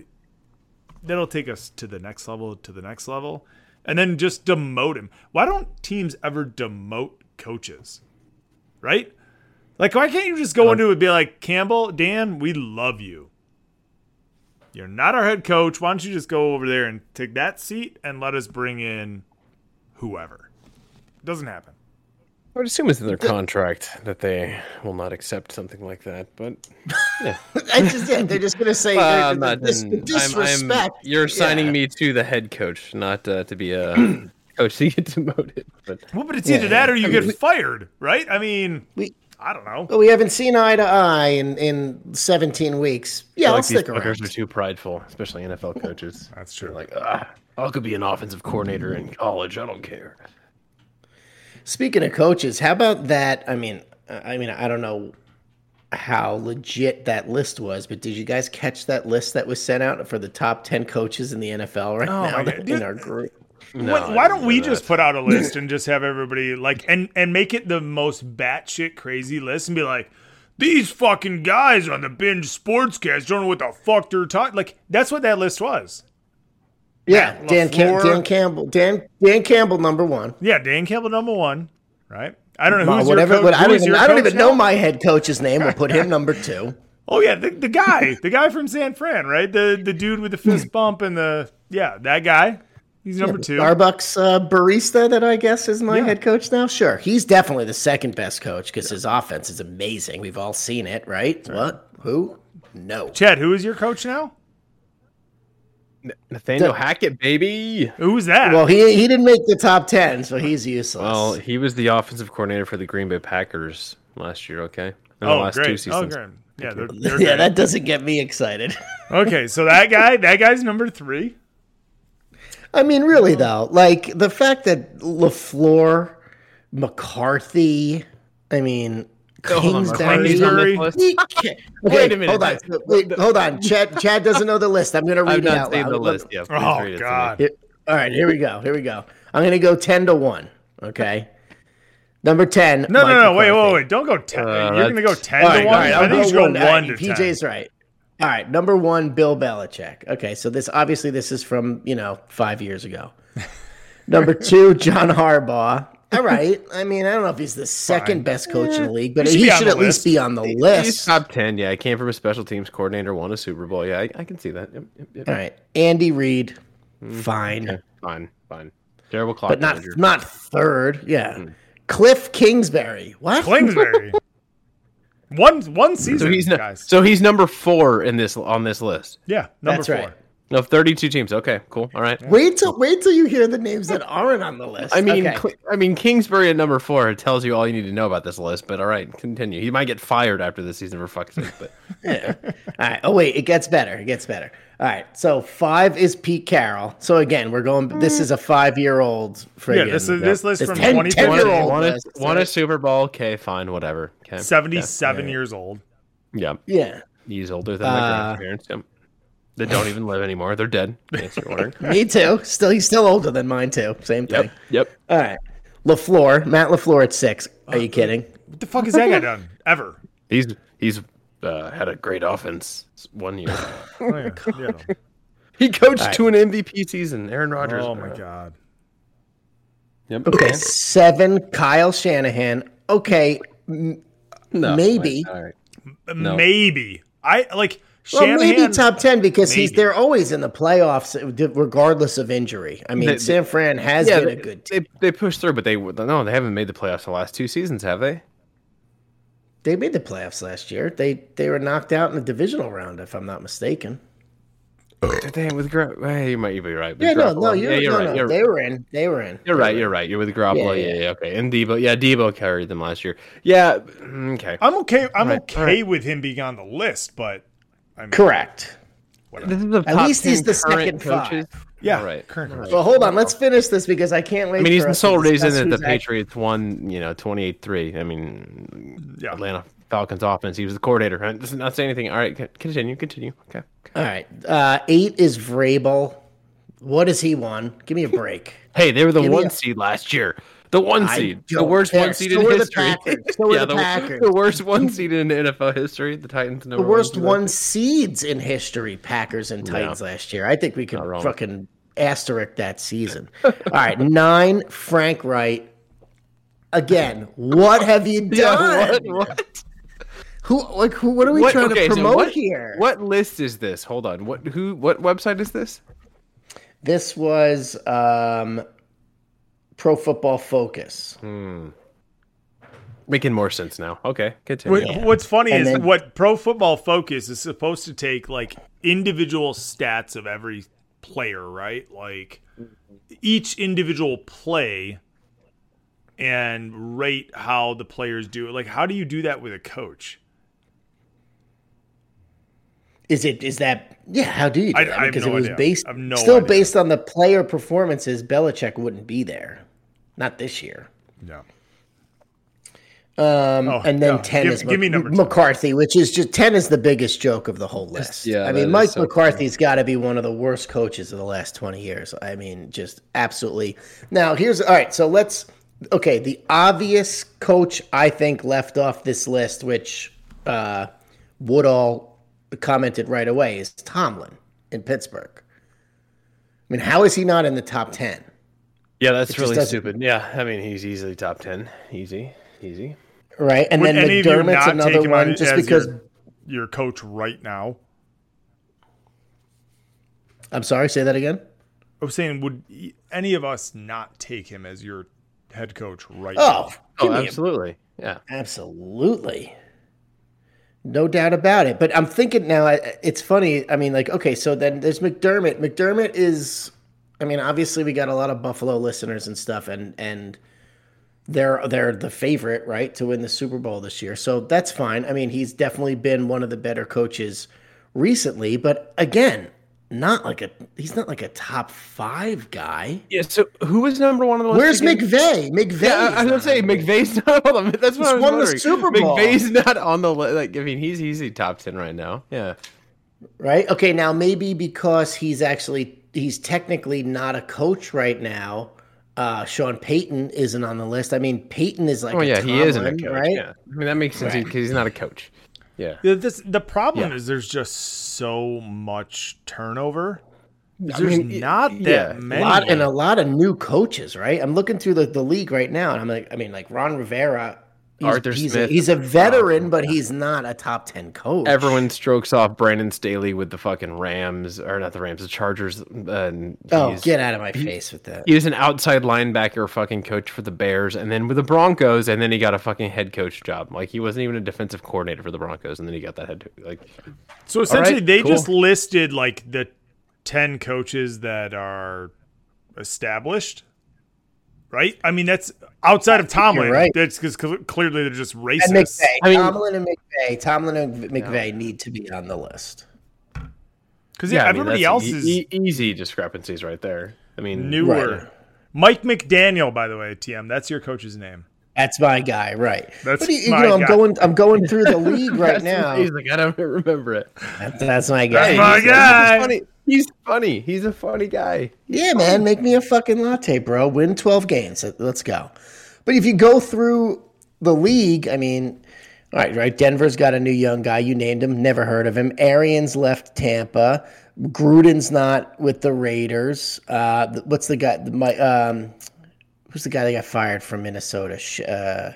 that'll take us to the next level, to the next level, and then just demote him. Why don't teams ever demote coaches? Right? Like, why can't you just go into it and be like, Campbell, Dan, we love you. You're not our head coach. Why don't you just go over there and take that seat and let us bring in whoever? It doesn't happen. I would assume it's in their contract that they will not accept something like that. But yeah, (laughs) I just yeah, they're just gonna say Well, I'm not. dis- then I'm- I'm- disrespect. you're signing Yeah. me to the head coach, not uh, to be a (clears throat) coach to get (laughs) demoted. But Well, but it's either that or you get fired, right? I mean, We I don't know. but we haven't seen eye to eye in in 17 weeks. Yeah, I I'll like these stick around. fuckers are too prideful, especially NFL coaches. That's true. They're like, ah, I could be an offensive coordinator in college. I don't care. Speaking of coaches, how about that? I mean, I mean, I don't know how legit that list was, but did you guys catch that list that was sent out for the top 10 coaches in the NFL right Oh now my God, (laughs) in dude. our group? No, why, why don't didn't we know just put out a (laughs) list and just have everybody like and and make it the most batshit crazy list and be like, these fucking guys on the binge sportscast don't know what the fuck they're talking. Like that's what that list was. Yeah, Matt Dan, Cam- Dan Campbell, Dan Dan Campbell, number one. Yeah, Dan Campbell number one, right? I don't know who's whatever, your coach. I don't even, I don't even know my head coach's name. We'll put him (laughs) number two. Oh yeah, the, the guy, the guy from San Fran, right? The the dude with the fist bump and the yeah, that guy. He's number two. Starbucks uh, barista that I guess is my Yeah. head coach now. Sure, he's definitely the second best coach because his offense is amazing. We've all seen it, right? What? Who? No. Chad, who is your coach now? Nathaniel The- Hackett, baby. Who's that? Well, he he didn't make the top ten, so he's useless. Well, he was the offensive coordinator for the Green Bay Packers last year. Okay, in the oh, last two great. Oh, seasons. great. Yeah, they're, (laughs) they're yeah, great. that doesn't get me excited. (laughs) Okay, so that guy, that guy's number three. I mean, really though, like the fact that Lafleur, McCarthy, I mean, Hold on, Kingsbury. McCarthy's on this Kingsbury. list? He (laughs) can't- Okay, Wait a minute. Hold on. Wait, hold on. Chad, Chad doesn't know the list. I'm going to read I've it out seen loud. the list yet. Please Oh read it. God. Here- all right, here we go. Here we go. I'm going to go 10 to 1. Okay. Number 10. No, Mike no, no. Wait, McCarthy. wait, wait. Don't go ten. Uh, You're gonna go ten All to one. all right, I I'll think you should go one. All one right, to PJ's ten. right. All right, number one, Bill Belichick. Okay, so this obviously this is from you know five years ago. (laughs) number two, John Harbaugh. All right, I mean I don't know if he's the second best coach in the league, but He should he should the at least be on the He's list. top ten. Yeah, I came from a special teams coordinator, won a Super Bowl. Yeah, I, I can see that. Yep, yep, yep. All right, Andy Reid, mm, fine, Okay, fine, fine. Terrible clock but not manager. not third. Yeah, hmm. Cliff Kingsbury. What? Kingsbury. (laughs) one one season, so he's no, guys. so he's number four in this on this list. yeah, number That's four. right. No, 32 teams. Okay, cool. All right. Wait till wait till you hear the names that aren't on the list. I mean, Okay. Cl- I mean, Kingsbury at number four tells you all you need to know about this list. But all right, continue. He might get fired after this season for fuck's sake. But (laughs) yeah. All right. Oh wait, it gets better. It gets better. All right. So five is Pete Carroll. So again, we're going. This is a five-year-old. Yeah, this is this list This from 10 2020. 10 year old won, a, list, won a? Super Bowl. Okay, fine, whatever. Okay, 77 years old. Yeah, Yeah. he's older than my Uh, grandparents. Yep. They don't even live anymore. They're dead. (laughs) In case wondering. Me too. Still, he's still older than mine too. Same thing. Yep. Yep. All right. Lafleur, Matt Lafleur at six. Are you kidding? What the fuck has that guy (laughs) done? Ever? He's he's uh, had a great offense one year. (laughs) Oh, yeah. Yeah. he coached All right. to an MVP season. Aaron Rodgers. Oh my god. Yep. Okay. Seven, Kyle Shanahan. Okay. m- No. Maybe. All right. No. Maybe. I like Well, Shanahan. maybe top ten because he's they're always in the playoffs, regardless of injury. I mean, They- San Fran has Yeah, been a good team. they they pushed through, but they no, they haven't made the playoffs the last two seasons, have they? They made the playoffs last year. They they were knocked out in the divisional round, if I'm not mistaken. Did they with Gra- hey, you might be right. With Yeah, no, no, you're, yeah, you're no, right. no, You're, they were in. They were in. you're right. You're right. You're with Garoppolo. Yeah, Yeah, yeah. yeah, okay. And Deebo, yeah, Deebo carried them last year. Yeah, mm, okay. I'm okay. I'm Right, okay all right. with him being on the list, but I mean, Correct. The At least he's the current second five. yeah, Right. Current. Well, hold on. Let's finish this because I can't wait. I mean, he's the sole reason that the who's act- Patriots won, you know, 28-3. I mean, Yeah. Atlanta Falcons offense. He was the coordinator. I does not say anything. All right, continue, continue. Okay. All right. Uh, eight is Vrabel. What has he won? Give me a break. Hey, they were the Give one a- seed last year. The one seed, the worst care. one seed So in history. (laughs) So were the the, Packers. the worst one seed in NFL history. The Titans, The worst one seeds in history, Packers and Titans last year. I think we could fucking asterisk that season. All right. (laughs) Nine, Frank Reich. Again, what (laughs) have you done? Yeah, what? What? Who like who? What are we What- trying okay, to so promote what, here? What list is this? Hold on. What who? What website is this? This was um, Pro Football Focus. Hmm. Making more sense now. Okay, continue. What, What's funny And is then- what Pro Football Focus is supposed to take like individual stats of every player, right? Like each individual play and rate how the players do it. Like, how do you do that with a coach? Is it? Is that? Yeah. How do you? Do I- that? I have because no it was idea. based I have no still idea. based on the player performances. Belichick wouldn't be there. Not this year. Yeah. Um, Oh, and then yeah. ten Give- is give me number two. McCarthy, which is just ten is the biggest joke of the whole list. yeah, I mean is Mike so McCarthy's got to be one of the worst coaches of the last twenty years. I mean, just absolutely. Now here's all right. So let's okay. The obvious coach I think left off this list, which uh, Woodall commented right away, is Tomlin in Pittsburgh. I mean, how is he not in the top ten? yeah, that's just really stupid. Yeah, I mean he's easily top ten. Easy, easy. Right, and Would then any of you McDermott's not take another him one, just because. your, your coach right now? I'm sorry, say that again. I was saying, would any of us not take him as your head coach right Oh, Oh, give a absolutely. Yeah. Absolutely. No doubt about it. But I'm thinking now, it's funny. I mean, like, okay, so then there's McDermott. McDermott is, I mean, obviously we got a lot of Buffalo listeners and stuff, and and they're they're the favorite, right, to win the Super Bowl this year. So that's fine. I mean, he's definitely been one of the better coaches recently. But again, not like a he's not like a top five guy. Yeah. So who was number one on the list? Where's again? McVay? McVay. Yeah, I, I was gonna say McVay's not on the. That's what Just I was won the. Super Bowl. McVay's not on the list. Like, I mean, he's easy top ten right now. Yeah. right? Okay, now maybe because he's actually he's technically not a coach right now. Uh, Sean Payton isn't on the list. I mean, Payton is like Oh a yeah, he isn't a coach. right? Yeah. I mean that makes sense Right. because he's not a coach. Yeah. The, this, the problem Yeah. is there's just so much turnover. I There's mean, not that yeah, a A many. lot and a lot of new coaches, right? I'm looking through the, the league right now, and I'm like, I mean, like Ron Rivera, he's, Arthur he's Smith. A, he's a oh, veteran, but he's not a top ten coach. Everyone strokes off Brandon Staley with the fucking Rams, or not the Rams, the Chargers. And Oh, get out of my face with that. He was an outside linebacker fucking coach for the Bears, and then with the Broncos, and then he got a fucking head coach job. Like he wasn't even a defensive coordinator for the Broncos, and then he got that head. Like So essentially, right, they cool. just listed like the ten coaches that are established, right? I mean, that's outside of Tomlin. right. That's because clearly they're just And racist. McVay, I mean- Tomlin and McVay, Tomlin and McVay need to be on the list. Because yeah, I mean, everybody that's else e- is e- easy discrepancies right there. I mean, newer. Right. Mike McDaniel, by the way, TM. That's your coach's name. That's my guy, right? That's but you my know, I'm guy. going, I'm going through the (laughs) league right that's now. amazing. I don't remember it. That's, that's my guy. Hey, my he's, guy. He's funny. He's funny. He's a funny guy. Yeah, man, make me a fucking latte, bro. Win 12 games. Let's go. But if you go through the league, I mean, all right, right. Denver's got a new young guy. You named him. Never heard of him. Arians left Tampa. Gruden's not with the Raiders. Uh, what's the guy? My, um, who's the guy that got fired from Minnesota? Uh,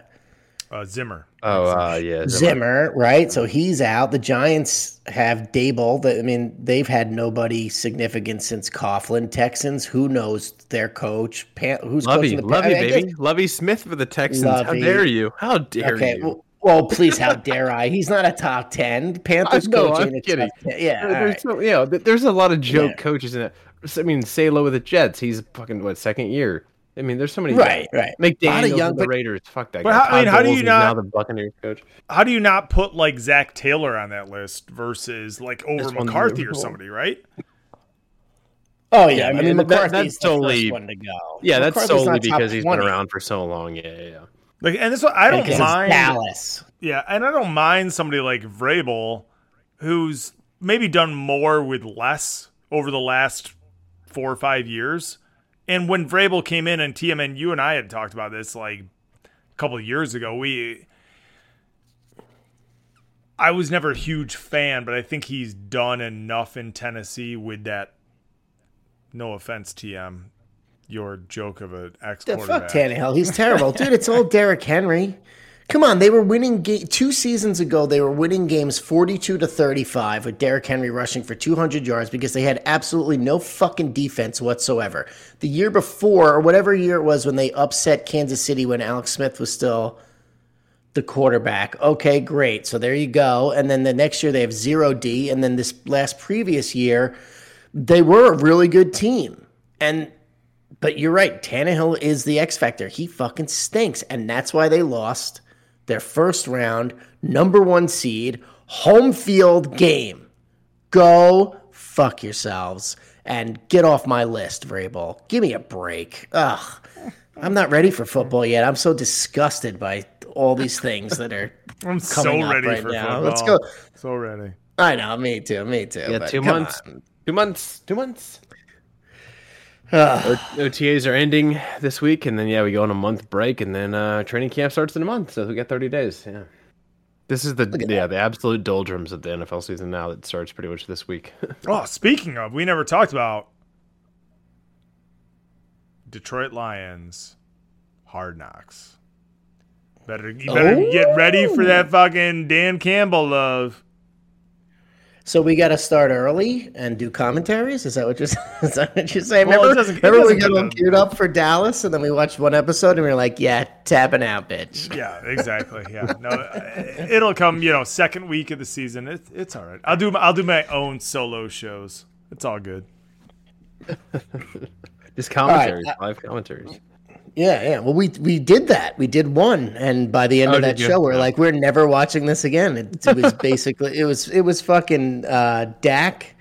Uh, Zimmer. Oh, uh, yeah. Zimmer, right? So he's out. The Giants have Daboll. The- I mean, they've had nobody significant since Coughlin. Texans, who knows their coach? Pan- who's Lovie, coaching the Lovie, I guess- baby. Lovie Smith for the Texans. How dare you? How dare Okay. you? Well, well, please, how dare I? He's not a top ten. Panthers I know, coach I'm kidding. Yeah, all there's, right. so, yeah, th- there's a lot of joke Yeah. coaches in it. I mean, Saleh with the Jets. He's fucking what second year. I mean, there's so many. Right, right. A McDaniel of young- with the but- Raiders. Fuck that But guy. how- I mean, Todd how do you is not- now the Buccaneers coach? How do you not put like Zac Taylor on that list versus like over This McCarthy or somebody, right? Oh yeah, I I mean, mean, that- McCarthy's that's the solely- first one to go. Yeah, that's McCarthy's solely because he's 20. been around for so long. Yeah, yeah, yeah. Like, and this one I don't Because mind. Dallas. Yeah, and I don't mind somebody like Vrabel, who's maybe done more with less over the last four or five years. And when Vrabel came in and TMN, you and I had talked about this like a couple of years ago. We, I was never a huge fan, but I think he's done enough in Tennessee with that. No offense, TM, your joke of an ex The fuck quarterback. Tannehill. He's terrible, dude. It's all (laughs) Derrick Henry. Come on, they were winning ga- two seasons ago. They were winning games forty-two to thirty-five with Derrick Henry rushing for two hundred yards because they had absolutely no fucking defense whatsoever. The year before, or whatever year it was, when they upset Kansas City when Alex Smith was still the quarterback. Okay, great. So there you go. And then the next year they have zero D. And then this last previous year, they were a really good team. And but you're right. Tannehill is the X factor. He fucking stinks, and that's why they lost their first round, number one seed, home field game. Go fuck yourselves and get off my list, Vrabel. Give me a break. Ugh, I'm not ready for football yet. I'm so disgusted by all these things that are. (laughs) I'm so up ready right for now. football. Let's go. So ready. I know, me too, me too. Yeah, but two months. on. Two months. Two months. Ugh. OTAs (sighs) are ending this week, and then yeah, we go on a month break, and then uh, training camp starts in a month, so we got thirty days. Yeah, this is the yeah the absolute doldrums of the NFL season now that starts pretty much this week. (laughs) Oh, speaking of, we never talked about Detroit Lions hard knocks. Better you better get ready for that fucking Dan Campbell love. So we got to start early and do commentaries. Is that what you're? (laughs) Is that what you're saying? Well, it remember, remember we got get all geared up for Dallas, and then we watched one episode, and we were like, "Yeah, tapping out, bitch." Yeah, exactly. Yeah, no, it'll come. You know, second week of the season. It's it's all right. I'll do my, I'll do my own solo shows. It's all good. (laughs) Just commentaries, uh, live commentaries. Yeah, yeah. Well, we we did that. We did one, and by the end Oh, of that did you? show, we're like, we're never watching this again. It, it was (laughs) basically it was it was fucking uh, Dak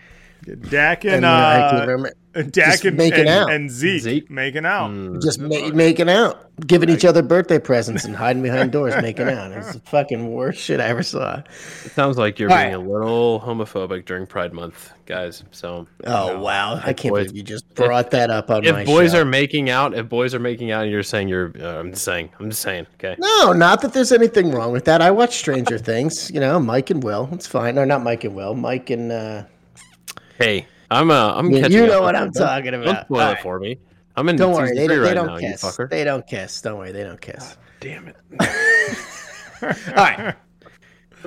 Dak and, and uh, I can't. Dak and, making and, out. and Zeke, Zeke? making out. just ma- making out, giving each other birthday presents and hiding behind doors, making out. It's the fucking worst shit I ever saw. It sounds like you're All being right. a little homophobic during Pride Month, guys. So Oh wow, I can't boys- believe you just brought that up on my show. if boys show. are making out, if boys are making out, and you're saying you're, uh, I'm just saying, I'm just saying, okay. No, not that there's anything wrong with that. I watch Stranger Things. You know, Mike and Will. It's fine. No, not Mike and Will. Mike and uh, Hey, I'm uh, I'm you, catching you know with what. I'm Don't- talking Don't spoil All it right. for me. I'm in Don't worry, season they, three don't- they don't now, kiss. fucker. They don't kiss. Don't worry, they don't kiss. Damn it. (laughs) All right.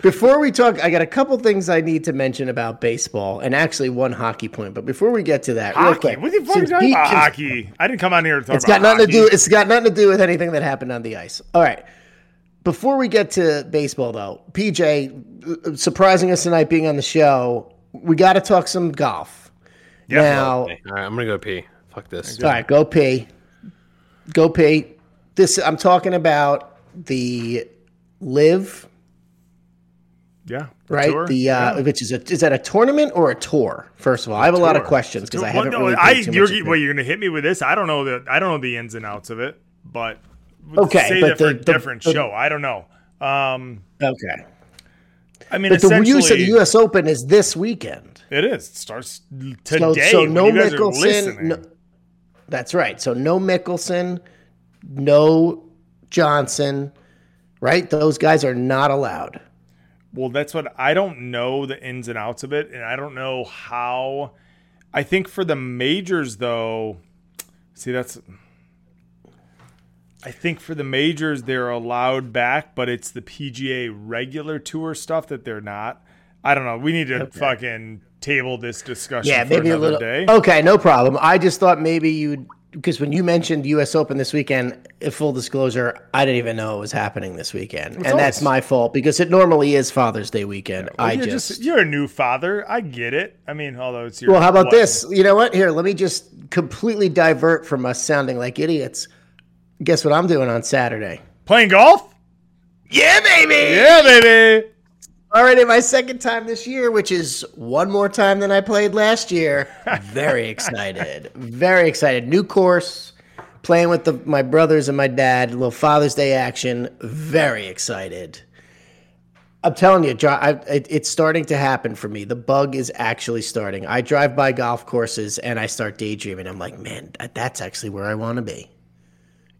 Before we talk, I got a couple things I need to mention about baseball, and actually one hockey point. But before we get to that, real Hockey? quick, What the fuck are you talking about can- hockey? I didn't come on here to talk It's about got nothing to do. It's got nothing to do with anything that happened on the ice. All right. Before we get to baseball, though, PJ, uh, surprising us tonight being on the show, we got to talk some golf. now, All right, I'm gonna go pee. Fuck this. all right, go pee. Go pee. This I'm talking about the LIV Yeah. right? Tour? The uh, Yeah. which is a is that a tournament or a tour? First of all, I have a lot of questions because I Well, haven't no, really. I, paid too you're, much well, you're gonna hit me with this. I don't know the I don't know the ins and outs of it, but Okay, say but that the- the- different the- show. I don't know. Um, okay, I mean, but the you said the U.S. Open is this weekend. it is. It starts So, today. so when no you guys Mickelson. No, that's right. So no Mickelson, no Johnson. Right, those guys are not allowed. Well, that's what I don't know the ins and outs of it, and I don't know how. I think for the majors, though, see that's. I think for the majors they're allowed back, but it's the PGA regular tour stuff that they're not. I don't know. We need to fucking table this discussion Yeah, for maybe a little. day. Okay, no problem. I just thought maybe you'd because when you mentioned U.S. Open this weekend, full disclosure, I didn't even know it was happening this weekend, and that's my fault because it normally is Father's Day weekend. I you're just, you're a new father. I get it. I mean, although it's your well, how about this? You know what? Here, let me just completely divert from us sounding like idiots. Guess what I'm doing on Saturday? Playing golf? Yeah, baby. Yeah, baby. Already my second time this year, which is one more time than I played last year. (laughs) Very excited. Very excited. New course, playing with the, my brothers and my dad, a little Father's Day action. Very excited. I'm telling you, I, it, it's starting to happen for me. The bug is actually starting. I drive by golf courses and I start daydreaming. I'm like, man, that's actually where I want to be.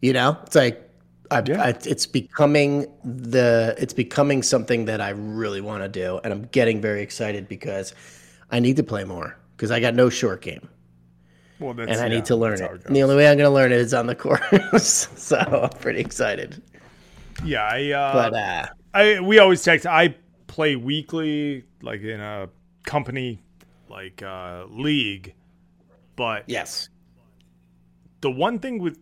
You know, it's like I, I, it's becoming the it's becoming something that I really want to do, and I'm getting very excited because I need to play more because I got no short game, Well, that's, and I yeah, need to learn it. it And the only way I'm going to learn it is on the (laughs) course, so I'm pretty excited. Yeah, I uh, But uh, I we always text. I play weekly, like in a company like uh, league. But yes, the one thing with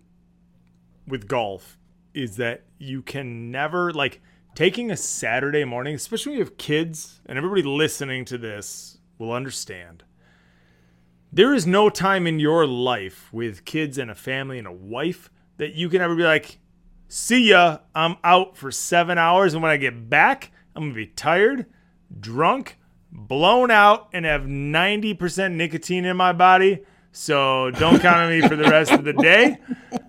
with golf is that you can never like taking a Saturday morning, especially when you have kids, and everybody listening to this will understand. There is no time in your life with kids and a family and a wife that you can ever be like, see ya, I'm out for seven hours, and when I get back, I'm gonna be tired, drunk, blown out, and have 90% nicotine in my body. So don't count on me for the rest of the day. (laughs)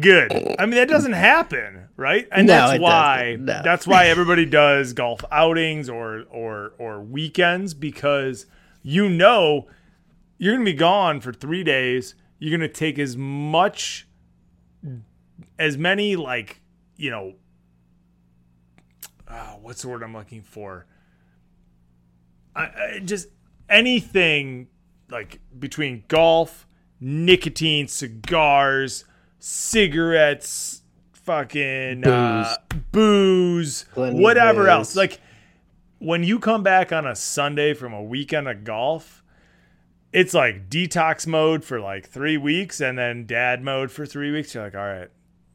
Good. I mean, that doesn't happen, right? And No, that's why. No. that's why everybody does golf outings or or or weekends because you know you're gonna be gone for three days. You're gonna take as much as many like you know uh, what's the word I'm looking for? I, I just anything like between golf, nicotine, cigars, cigarettes, fucking uh, booze, Plenty whatever booze. else. Like when you come back on a Sunday from a weekend of golf, it's like detox mode for like three weeks and then dad mode for three weeks. You're like, all right,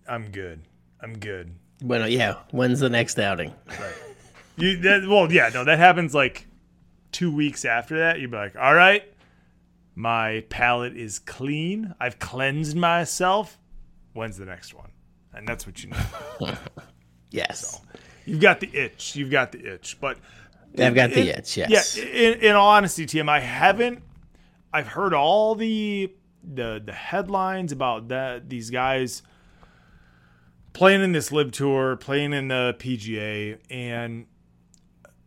I'm good. I'm good. well, yeah. When's the next outing? You that, well, yeah, no, that happens like two weeks after that. You'd be like, all right, my palate is clean. I've cleansed myself. When's the next one? And that's what you need. (laughs) Yes, You've got the itch. You've got the itch. But I've got the itch. Yes. Yeah. In, in all honesty, Tim, I haven't. I've heard all the the the headlines about that these guys playing in this LIV tour, playing in the PGA, and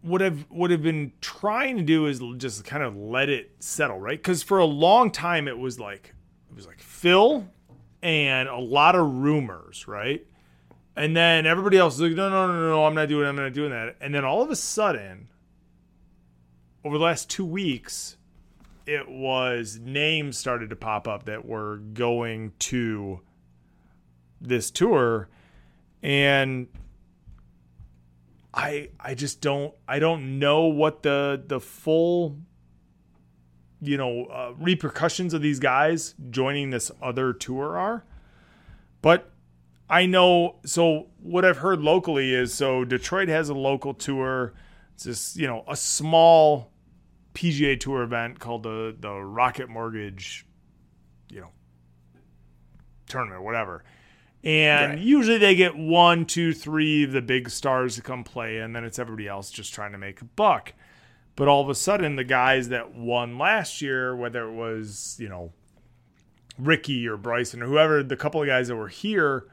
what I've what I've been trying to do is just kind of let it settle, right? Because for a long time it was like it was like Phil and a lot of rumors, right? And then everybody else is like, no, no, no, no, I'm not doing I'm not doing that. And then all of a sudden, over the last two weeks, it was names started to pop up that were going to this tour. And I I just don't I don't know what the the full you know uh, repercussions of these guys joining this other tour are. But I know. So what I've heard locally is so Detroit has a local tour. It's just you know a small PGA Tour event called the the Rocket Mortgage, you know, tournament, whatever. And Right. usually they get one, two, three of the big stars to come play, and then it's everybody else just trying to make a buck. But all of a sudden, the guys that won last year, whether it was you know Ricky or Bryson or whoever, the couple of guys that were here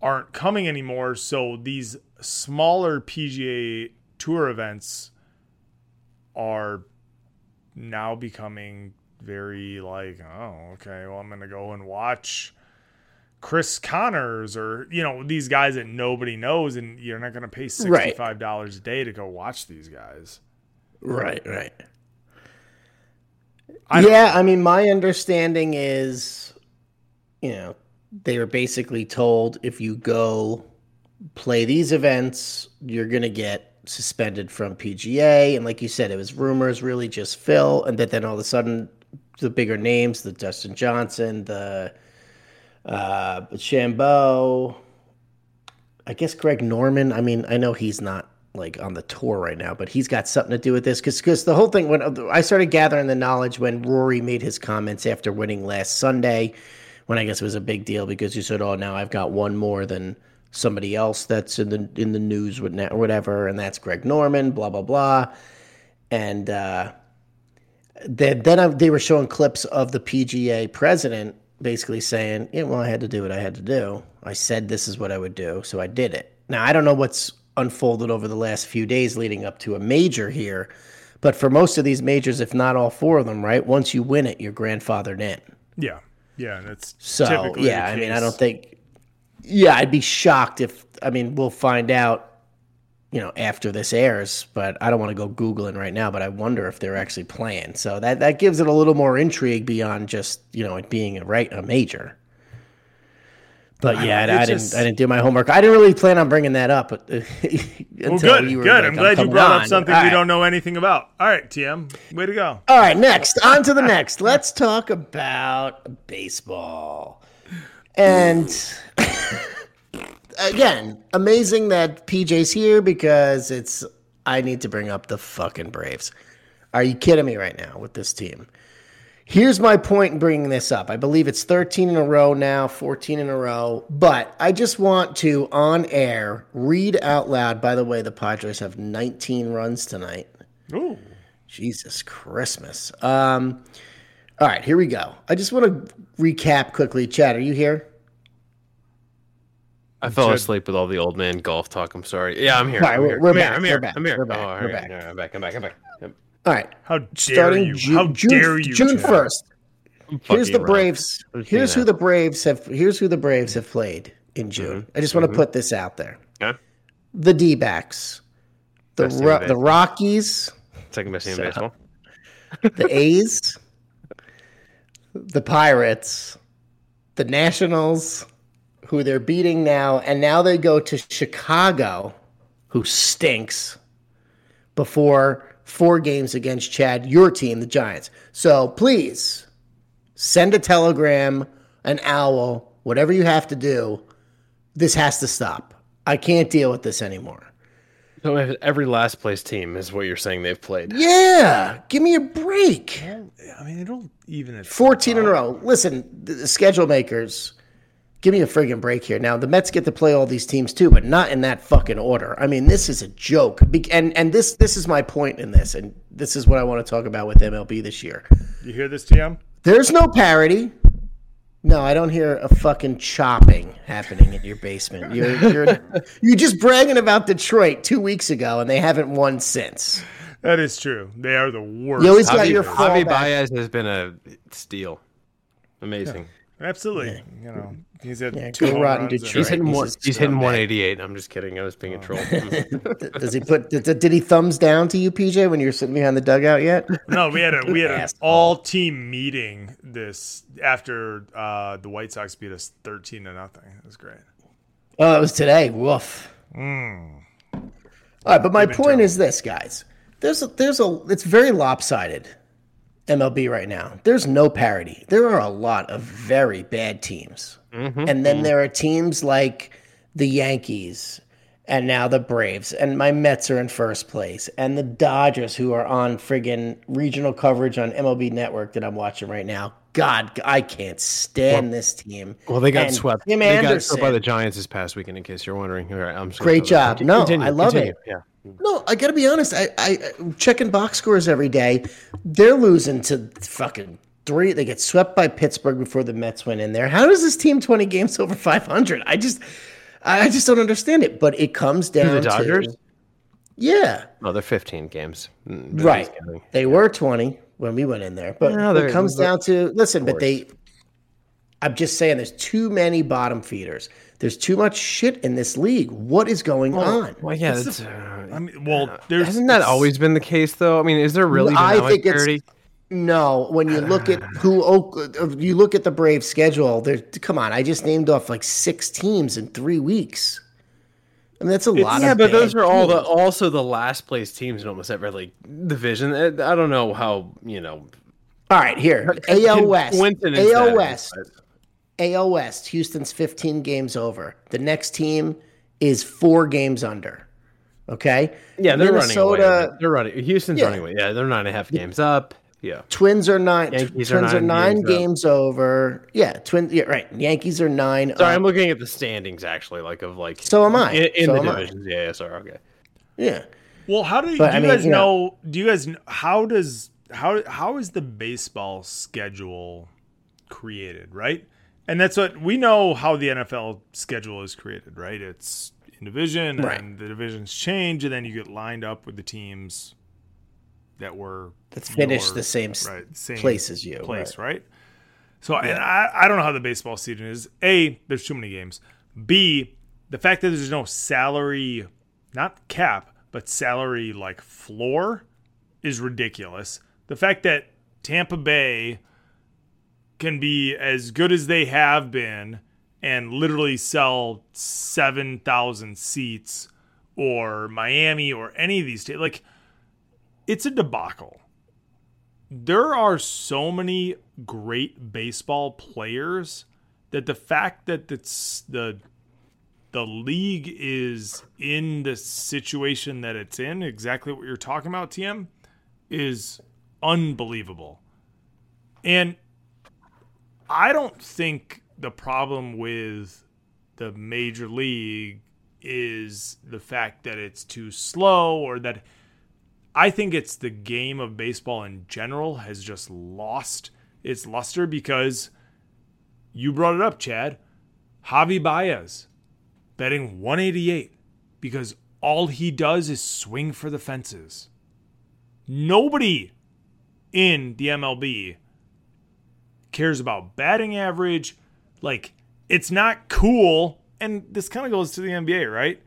aren't coming anymore. So these smaller PGA Tour events are now becoming very like, oh, okay, well, I'm going to go and watch Chris Connors or, you know, these guys that nobody knows, and you're not going to pay $65 a day to go watch these guys. Right, right. I yeah, I mean, my understanding is, you know, they were basically told if you go play these events, you're going to get suspended from PGA. And like you said, it was rumors, really just Phil. And that then all of a sudden, the bigger names, the Dustin Johnson, the uh, Shambo, I guess Greg Norman. I mean, I know he's not like on the tour right now, but he's got something to do with this because the whole thing when I started gathering the knowledge when Rory made his comments after winning last Sunday, when I guess it was a big deal because you said, "Oh, now I've got one more than somebody else that's in the in the news with or whatever," and that's Greg Norman, blah blah blah, and uh, then then I, they were showing clips of the PGA president basically saying, "Yeah, well, I had to do what I had to do. I said this is what I would do, so I did it." Now I don't know what's unfolded over the last few days leading up to a major here, but for most of these majors, if not all four of them, right, once you win it, you're grandfathered in. Yeah. Yeah. And it's So typically yeah, I mean, I don't think. Yeah, I'd be shocked if. I mean, we'll find out, you know, after this airs. But I don't want to go googling right now. But I wonder if they're actually playing. So that that gives it a little more intrigue beyond just you know it being a right a major. But yeah, I, I didn't. I didn't do my homework. I didn't really plan on bringing that up. But, (laughs) Well, good. you were good. like, I'm glad you brought up something All we right. don't know anything about. All right, TM. Way to go. All right, next. On to the next. Let's talk about baseball. And (laughs) again, amazing that PJ's here because it's I need to bring up the fucking Braves. Are you kidding me right now with this team? Here's my point in bringing this up. I believe it's 13 in a row now, 14 in a row. But I just want to, on air, read out loud. By the way, the Padres have 19 runs tonight. Ooh. Jesus Christmas. Um, all right, here we go. I just want to recap quickly. Chad, are you here? I fell Should- asleep with all the old man golf talk. I'm sorry. Yeah, I'm here. All right, I'm we're- here. we're I'm here. I'm we're here. back, I'm here. we're back, Oh, all we're right. back. Yeah, I'm back. I'm back. I'm back. Yep. All right. How dare Starting you? Ju- How June, you? June 1st. Here's the around. Braves. Here's being who the Braves have. Here's who the Braves have played in mm-hmm. June. I just want to mm-hmm. put this out there. Okay. The D-backs, the Best team Ro- the. Rockies, Second best team So- in baseball. (laughs) the A's, the Pirates, the Nationals, who they're beating now, and now they go to Chicago, who stinks, before four games against Chad, your team, the Giants. So please send a telegram, an owl, whatever you have to do. This has to stop. I can't deal with this anymore. So every last place team is what you're saying they've played. Yeah, give me a break. I mean, it'll even at 14 in a row. Listen, the the schedule makers, give me a friggin' break here. Now, the Mets get to play all these teams too, but not in that fucking order. I mean, this is a joke. And and this this is my point in this, and this is what I want to talk about with MLB this year. You hear this, TM? There's no parity. No, I don't hear a fucking chopping happening in your basement. You're you're (laughs) you're just bragging about Detroit two weeks ago, and they haven't won since. That is true. They are the worst. You always got Javi, your Javi fallback. Baez has been a steal. Amazing. Absolutely. You know, he's at Yeah, two home rotten runs and- Detroit. He's hitting He's one. a He's hitting 188. I'm just kidding. I was being a troll. (laughs) (laughs) Does he put? Did, did he thumbs down to you, PJ, when you were sitting behind the dugout yet? (laughs) No, we had a we had an all team meeting this after uh, the White Sox beat us thirteen to nothing. It was great. Oh, it was today. Woof. All right, but my point terrible. is this, guys. There's a, there's a it's very lopsided MLB right now. There's no parity. There are a lot of very bad teams, Mm-hmm. and then mm-hmm. there are teams like the Yankees and now the Braves, and my Mets are in first place, and the Dodgers, who are on friggin' regional coverage on MLB Network that I'm watching right now. God, I can't stand this team. Well, they got And swept. Tim they got swept by the Giants this past weekend. In case you're wondering, All right, I'm Great job. continue- No, continue, I love continue. it. Yeah. Mm. No, I got to be honest. I, I checking box scores every day. They're losing to fucking three. They get swept by Pittsburgh before the Mets went in there. How does this team twenty games over five hundred? I just, I just don't understand it. But it comes down to the Dodgers? to yeah, No, they're 15 games. Mm, but right. he's counting. They were twenty when we went in there, but No, it comes down to listen. But they, I'm just saying, there's too many bottom feeders. There's too much shit in this league. What is going on? Well, yeah, What's that's, the- uh, I mean, well, there's hasn't that always been the case, though? I mean, is there really? I think much it's parity? No. When you look at (sighs) who you look at the Braves schedule, there. Come on, I just named off like six teams in three weeks. I mean, that's a lot. yeah, but those are all the also the last place teams in almost every like division. I don't know how you know. All right, here AL West, AL West, AL West. Houston's 15 games over. The next team is four games under. Okay. Yeah, they're running away. Minnesota- with it. They're running. Houston's Yeah. running away. Yeah, they're nine and a half games up. Yeah. Twins are nine. Yankees twins are nine nine games games over. Yeah, twins. Yeah, right. Yankees are nine. Sorry, up. I'm looking at the standings actually, like of like. So am I. In, in So the am I. divisions. Yeah, yeah. Sorry. Okay. yeah. Well, how do, you- But, do I you mean, guys you know- know? Do you guys kn- how does how how is the baseball schedule created? Right, and that's what we know how the NFL schedule is created. Right, it's in division, Right. and the divisions change, and then you get lined up with the teams that were That finished your- the same right, same place as you, place, right? So, and I, I don't know how the baseball season is. A, there's too many games. B, the fact that there's no salary, not cap, but salary like floor is ridiculous. The fact that Tampa Bay can be as good as they have been and literally sell 7,000 seats or Miami or any of these states, like, it's a debacle there are so many great baseball players that the fact that it's the the league is in the situation that it's in, exactly what you're talking about, TM, is unbelievable. And I don't think the problem with the major league is the fact that it's too slow or that I think it's the game of baseball in general has just lost its luster because you brought it up, Chad. Javi Baez betting 188 because all he does is swing for the fences. Nobody in the MLB cares about batting average. Like, it's not cool. And this kind of goes to the NBA, right?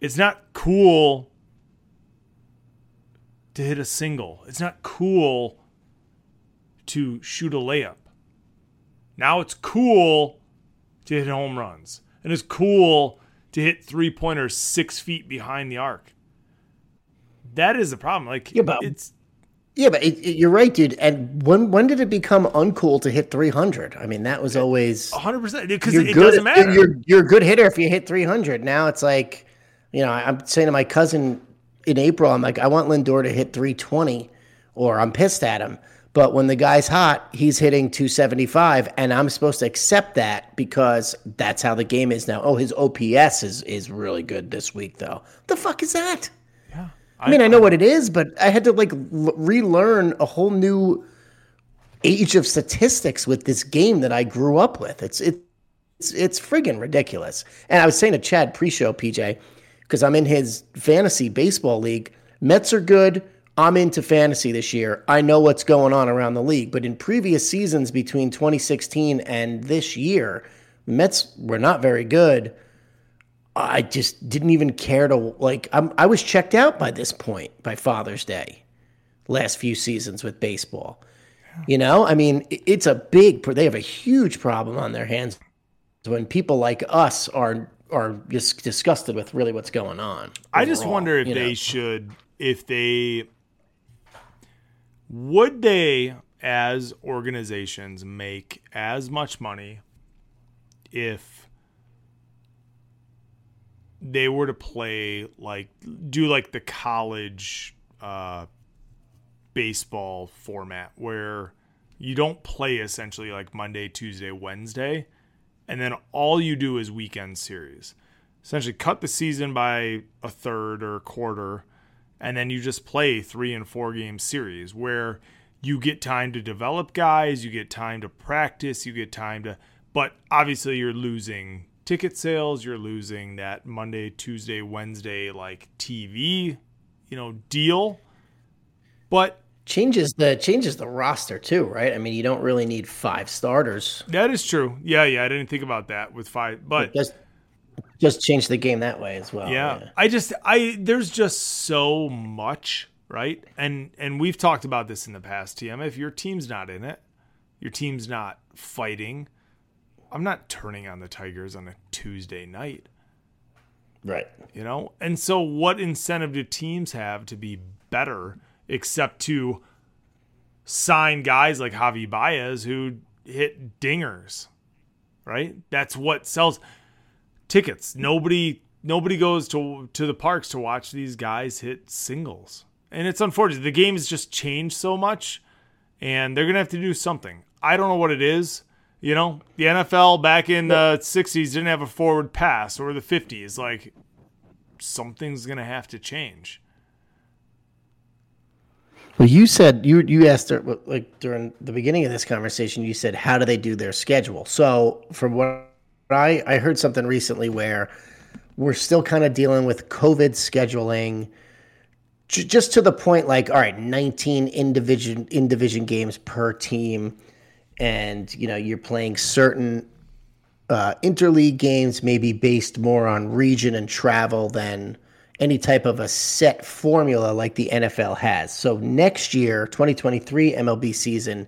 It's not cool to hit a single. It's not cool to shoot a layup. Now it's cool to hit home runs. And it's cool to hit three pointers six feet behind the arc. That is the problem. Like Yeah, but- it's Yeah, but it, it- you're right, dude. And when when did it become uncool to hit 300? I mean, that was always hundred percent because it good. doesn't matter. You're you're a good hitter if you hit 300. Now it's like, you know, I'm saying to my cousin in April, I'm like, I want Lindor to hit 320, or I'm pissed at him. But when the guy's hot, he's hitting 275, and I'm supposed to accept that because that's how the game is now. Oh, his OPS is is really good this week, though. The fuck is that? yeah. I mean, I know what it is, but I had to like l- relearn a whole new age of statistics with this game that I grew up with. It's it, it's it's friggin' ridiculous. And I was saying to Chad pre-show, PJ, because I'm in his fantasy baseball league. Mets are good. I'm into fantasy this year. I know what's going on around the league. But in previous seasons between 2016 and this year, Mets were not very good. I just didn't even care to like. I'm, I was checked out by this point by Father's Day, last few seasons with baseball. You know, I mean, it's a big. They have a huge problem on their hands when people like us are are just disgusted with really what's going on. I just wonder if they know? should, if they would they, as organizations, make as much money if they were to play like do like the college uh, baseball format where you don't play essentially like Monday, Tuesday, Wednesday, and then all you do is weekend series. Essentially, cut the season by a third or a quarter, and then you just play three and four game series where you get time to develop guys, you get time to practice, you get time to, but obviously you're losing ticket sales, you're losing that Monday, Tuesday, Wednesday like TV, you know, deal. But changes the changes the roster too, right? I mean, you don't really need five starters. that is true. Yeah, yeah, I didn't think about that with five, but Just just change the game that way as well. yeah. I just I there's just so much, right? And and we've talked about this in the past, TM. If your team's not in it, your team's not fighting. I'm not turning on the Tigers on a Tuesday night. Right. you know and so what incentive do teams have to be better except to sign guys like javi baez who hit dingers right? That's what sells tickets. Nobody nobody goes to to the parks to watch these guys hit singles. And it's unfortunate. The game has just changed so much and they're gonna have to do something. I don't know what it is. You know the nfl back in the 60s didn't have a forward pass or the 50s like something's gonna have to change. Well, you said you you asked like during the beginning of this conversation. You said how do they do their schedule? So from what I I heard something recently where we're still kind of dealing with COVID scheduling, j- just to the point like all right, nineteen in division in division games per team, and you know you're playing certain uh, interleague games maybe based more on region and travel than any type of a set formula like the NFL has. So next year, 2023 MLB season,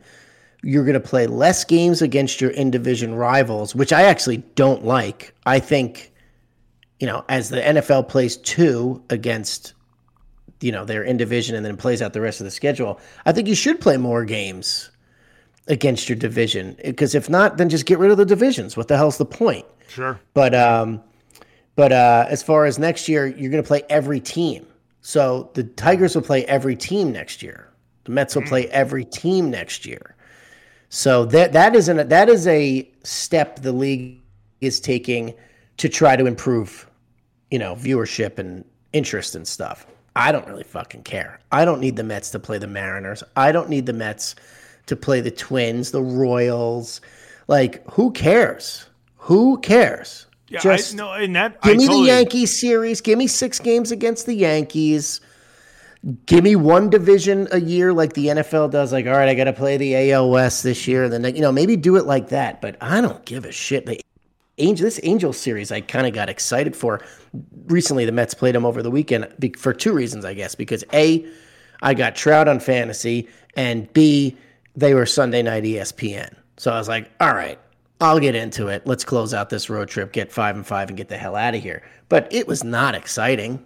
you're going to play less games against your in division rivals, which I actually don't like. I think, you know, as the NFL plays two against, you know, their in division and then plays out the rest of the schedule, I think you should play more games against your division because if not, then just get rid of the divisions. What the hell's the point? Sure. But um, but uh, as far as next year, you're going to play every team. So the Tigers will play every team next year. The Mets will play every team next year. So that that is an that is a step the league is taking to try to improve, you know, viewership and interest and stuff. I don't really fucking care. I don't need the Mets to play the Mariners. I don't need the Mets to play the Twins, the Royals. Like, who cares? Who cares? Yeah, Just I, no, and that Give I me totally, the Yankees series. Give me six games against the Yankees. Give me one division a year like the NFL does. Like, all right, I got to play the AL West this year. And then, you know, maybe do it like that. But I don't give a shit. The Angel, this Angel series, I kind of got excited for. Recently, the Mets played them over the weekend for two reasons, I guess. Because A, I got Trout on fantasy. And B, they were Sunday night ESPN. So I was like, all right, I'll get into it. Let's close out this road trip, get five and five, and get the hell out of here. But it was not exciting,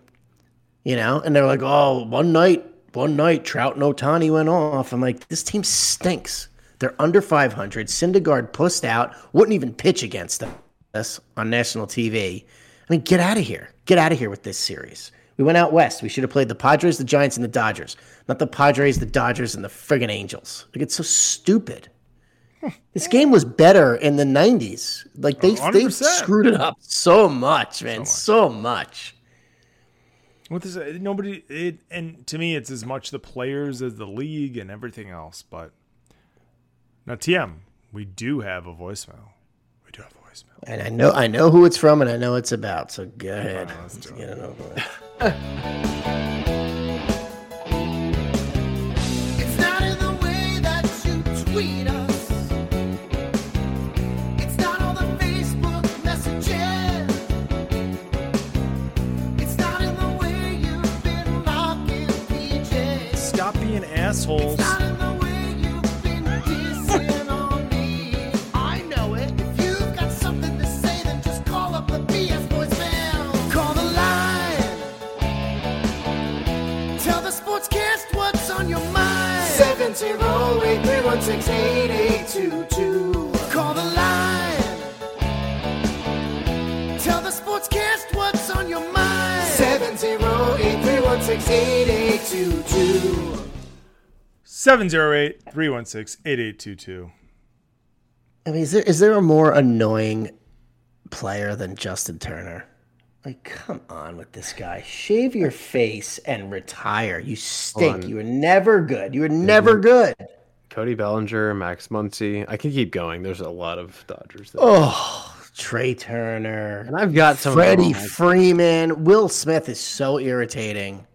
you know. And they're like, "Oh, one night, one night, Trout and Ohtani went off." I'm like, "This team stinks. They're under 500. Syndergaard pussed out, wouldn't even pitch against us on national TV. I mean, get out of here. Get out of here with this series." We went out west. We should have played the Padres, the Giants, and the Dodgers, not the Padres, the Dodgers, and the friggin' Angels. Like it's so stupid. This game was better in the '90s. Like they they 100%. screwed it up so much, man, so much. What this, uh, nobody, it, and to me, it's as much the players as the league and everything else. But now, TM, we do have a voicemail. We do have a voicemail. And I know I know who it's from, and I know it's about. So go ahead. let's do Get it over with. (laughs) assholes. 708 316 8822. I mean, is there is there a more annoying player than Justin Turner? Like, come on with this guy. Shave your face and retire. You stink. You were never good. You were mhm. never good. Cody Bellinger, Max Muncy. I can keep going. There's a lot of Dodgers. That, Oh, Trea Turner. and I've got some. Freddie. Freeman. Will Smith is so irritating.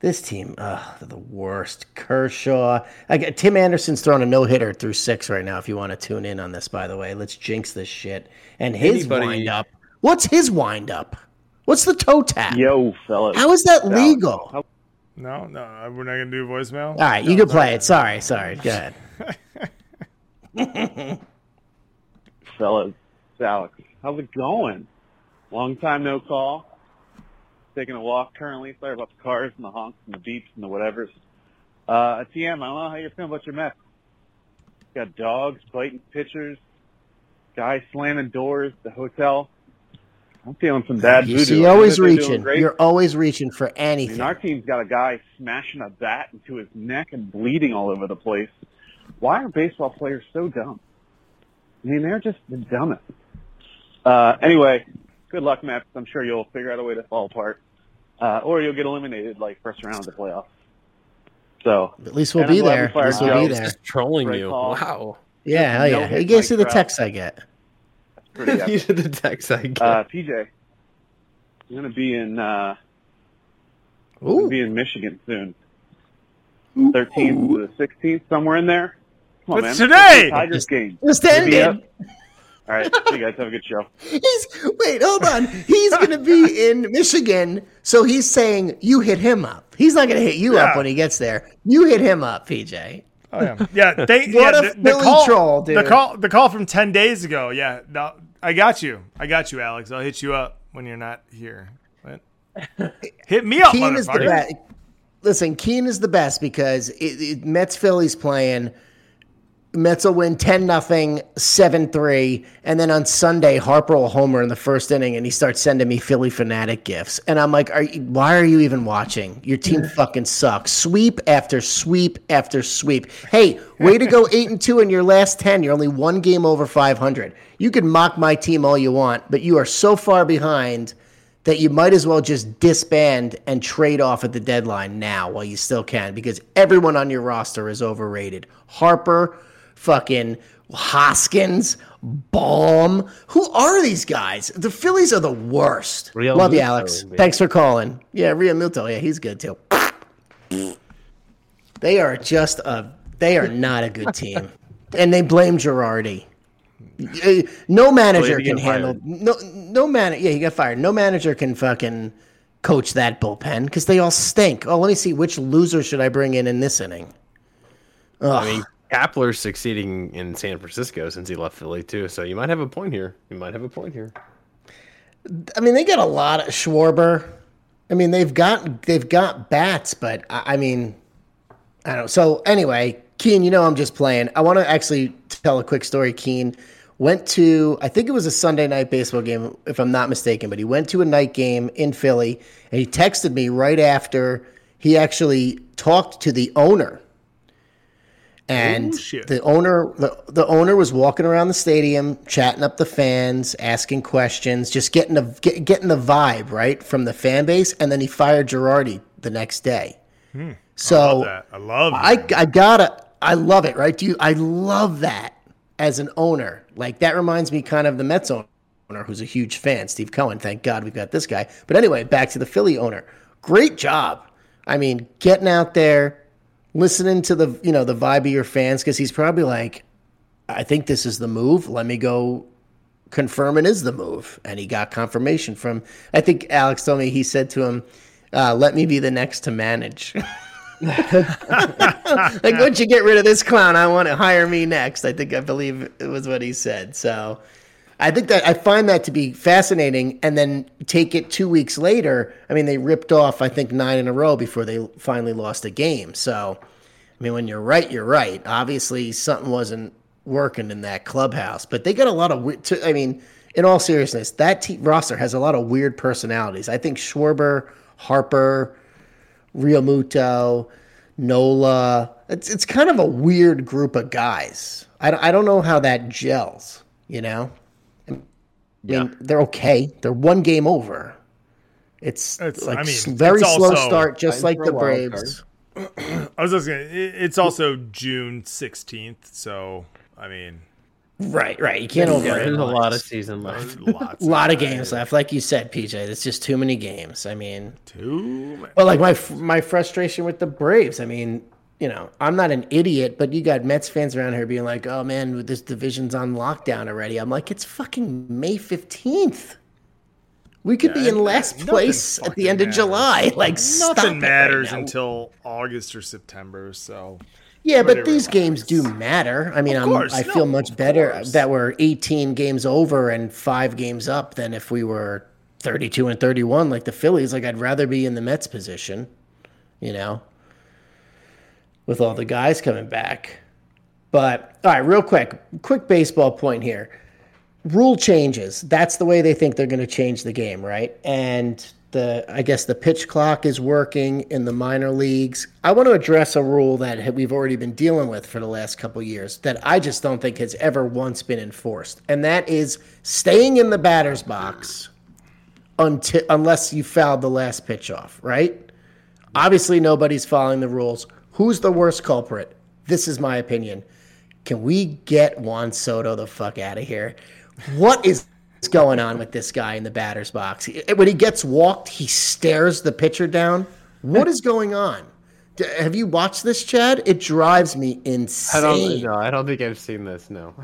This team, ugh, they're the worst. Kershaw. I got, Tim Anderson's throwing a no hitter through six right now. If you want to tune in on this, by the way, let's jinx this shit. And his Anybody- wind up. What's his wind up? What's the toe tap? Yo, fellas. How is that legal? All No, no, we're not going to do voicemail. right, you can play it. Sorry, sorry. Go ahead. (laughs) fellas. Alex. How's it going? Long time no call. Taking a walk currently. Sorry about the cars and the honks and the beeps and the whatevers. Uh, TM, I don't know how you're feeling about your Mets. Got dogs biting pitchers, guys slamming doors, the hotel. I'm feeling some bad You voodoo. see, know always that they're doing reaching. You're always reaching for I mean, our team's got a guy smashing a bat into his neck and bleeding all over the place. Why are baseball players so dumb? I mean, they're just the dumbest. Uh, anyway, good luck, Matt. I'm sure you'll figure out a way to fall apart. Uh, or you'll get eliminated like first round of the playoffs. So, At least we'll be glad we there. At least we'll be there. Just trolling Great you. call. Wow. Yeah, hell No yeah. hit (laughs) You guys see the text I get. pretty epic. These are the texts I get. uh, PJ, I'm going to be in, uh, Ooh. gonna be in Michigan soon. 13th to the 16th, somewhere in there. Come on, What's man. today? Tigers game. Just Maybe ended. Up. All right. See you guys. Have a good show. He's wait, hold on. He's gonna be (laughs) in Michigan, so he's saying you hit him up. He's not gonna hit you up when he gets there. You hit him up, PJ. Oh, yeah. Yeah. They, (laughs) What yeah, a the, the call, troll, The call, the call from 10 days ago. Yeah. No, I got you. I got you, Alex. I'll hit you up when you're not here. What? (laughs) Hit me up, Keen is the motherfucker. best. Listen, Keen is the best because it, it, Mets Phillies playing. Mets will win 10 nothing, 7 3. And then on Sunday, Harper will homer in the first inning and he starts sending me Phillie Phanatic gifts. And I'm like, are you, why are you even watching? Your team fucking sucks. Sweep after sweep after sweep. Hey, way to go (laughs) 8 and 2 in your last 10. You're only one game over 500. You can mock my team all you want, but you are so far behind that you might as well just disband and trade off at the deadline now while you still can because everyone on your roster is overrated. Harper, fucking Hoskins, Bohm. Who are these guys? The Phillies are the worst. Real Love you, Alex. baby. Thanks for calling. Yeah, Realmuto. Yeah, he's good too. They are just a. They are not a good team, and they blame Girardi. Uh, No manager can handle fired. no no man. Yeah, he got fired. No manager can fucking coach that bullpen because they all stink. Oh, let me see which loser should I bring in in this inning. I mean, Kapler's succeeding in San Francisco since he left Philly too. So you might have a point here. You might have a point here. I mean, they got a lot of Schwarber. I mean, they've got they've got bats, but I, I mean, I don't. So anyway, Keen, you know, I'm just playing. I want to actually tell a quick story. Keen went to I think it was a Sunday night baseball game, if I'm not mistaken, but he went to a night game in Philly, and he texted me right after he actually talked to the owner. And Oh, the owner, the, the owner was walking around the stadium, chatting up the fans, asking questions, just getting the get, getting the vibe right from the fan base. And then he fired Girardi the next day. Hmm. So I love that. I love I. I gotta I love it, right? Do you I love that as an owner. Like that reminds me kind of the Mets owner who's a huge fan, Steve Cohen. Thank God we've got this guy. But anyway, back to the Philly owner. Great job. I mean, getting out there, listening to the you know the vibe of your fans because he's probably like, I think this is the move. Let me go confirm it is the move. And he got confirmation from I think Alex told me he said to him, uh, let me be the next to manage. (laughs) like once you get rid of this clown, I want to hire me next. I think I believe it was what he said. So I think that I find that to be fascinating. And then take it two weeks later. I mean, they ripped off I think nine in a row before they finally lost a game. So I mean, when you're right, you're right. Obviously, something wasn't working in that clubhouse, but they got a lot of. I mean, in all seriousness, that team roster has a lot of weird personalities. I think Schwarber, Harper, Realmuto, Nola. It's it's kind of a weird group of guys. I, I don't know how that gels. You know, Yeah. they're okay. They're one game over. It's, It's- like I mean, very it's slow also- start, just Fighting like the Braves. I was just gonna. It's also June sixteenth, so I mean, Right, right. You can't Yeah, over. there's a lot of season left. lots. (laughs) a lot of games left, like you said, PJ. It's just too many games. I mean, Too many. Well, like my my frustration with the Braves. I mean, you know, I'm not an idiot, but you got Mets fans around here being like, "Oh man, this division's on lockdown already." I'm like, it's fucking May 15th. We could be in last place at the end of. July. (laughs) Like, Nothing right matters now. until August or September. So Yeah, but these games do matter. I mean, I'm, course, I feel no, much better course. that we're 18 games over and five games up than if we were 32 and 31 like the Phillies. Like, I'd rather be in the Mets position, you know, with all the guys coming back. But, all right, real quick, quick baseball point here. Rule changes. That's the way they think they're going to change the game, right? And the I guess the pitch clock is working in the minor leagues. I want to address a rule that we've already been dealing with for the last couple years that I just don't think has ever once been enforced, and that is staying in the batter's box until unless you fouled the last pitch off, right? Obviously, nobody's following the rules. Who's the worst culprit? This is my opinion. Can we get Juan Soto the fuck out of here? What is going on with this guy in the batter's box? When he gets walked, he stares the pitcher down. What is going on? Have you watched this, Chad? It drives me insane. I don't know. I don't think I've seen this. No.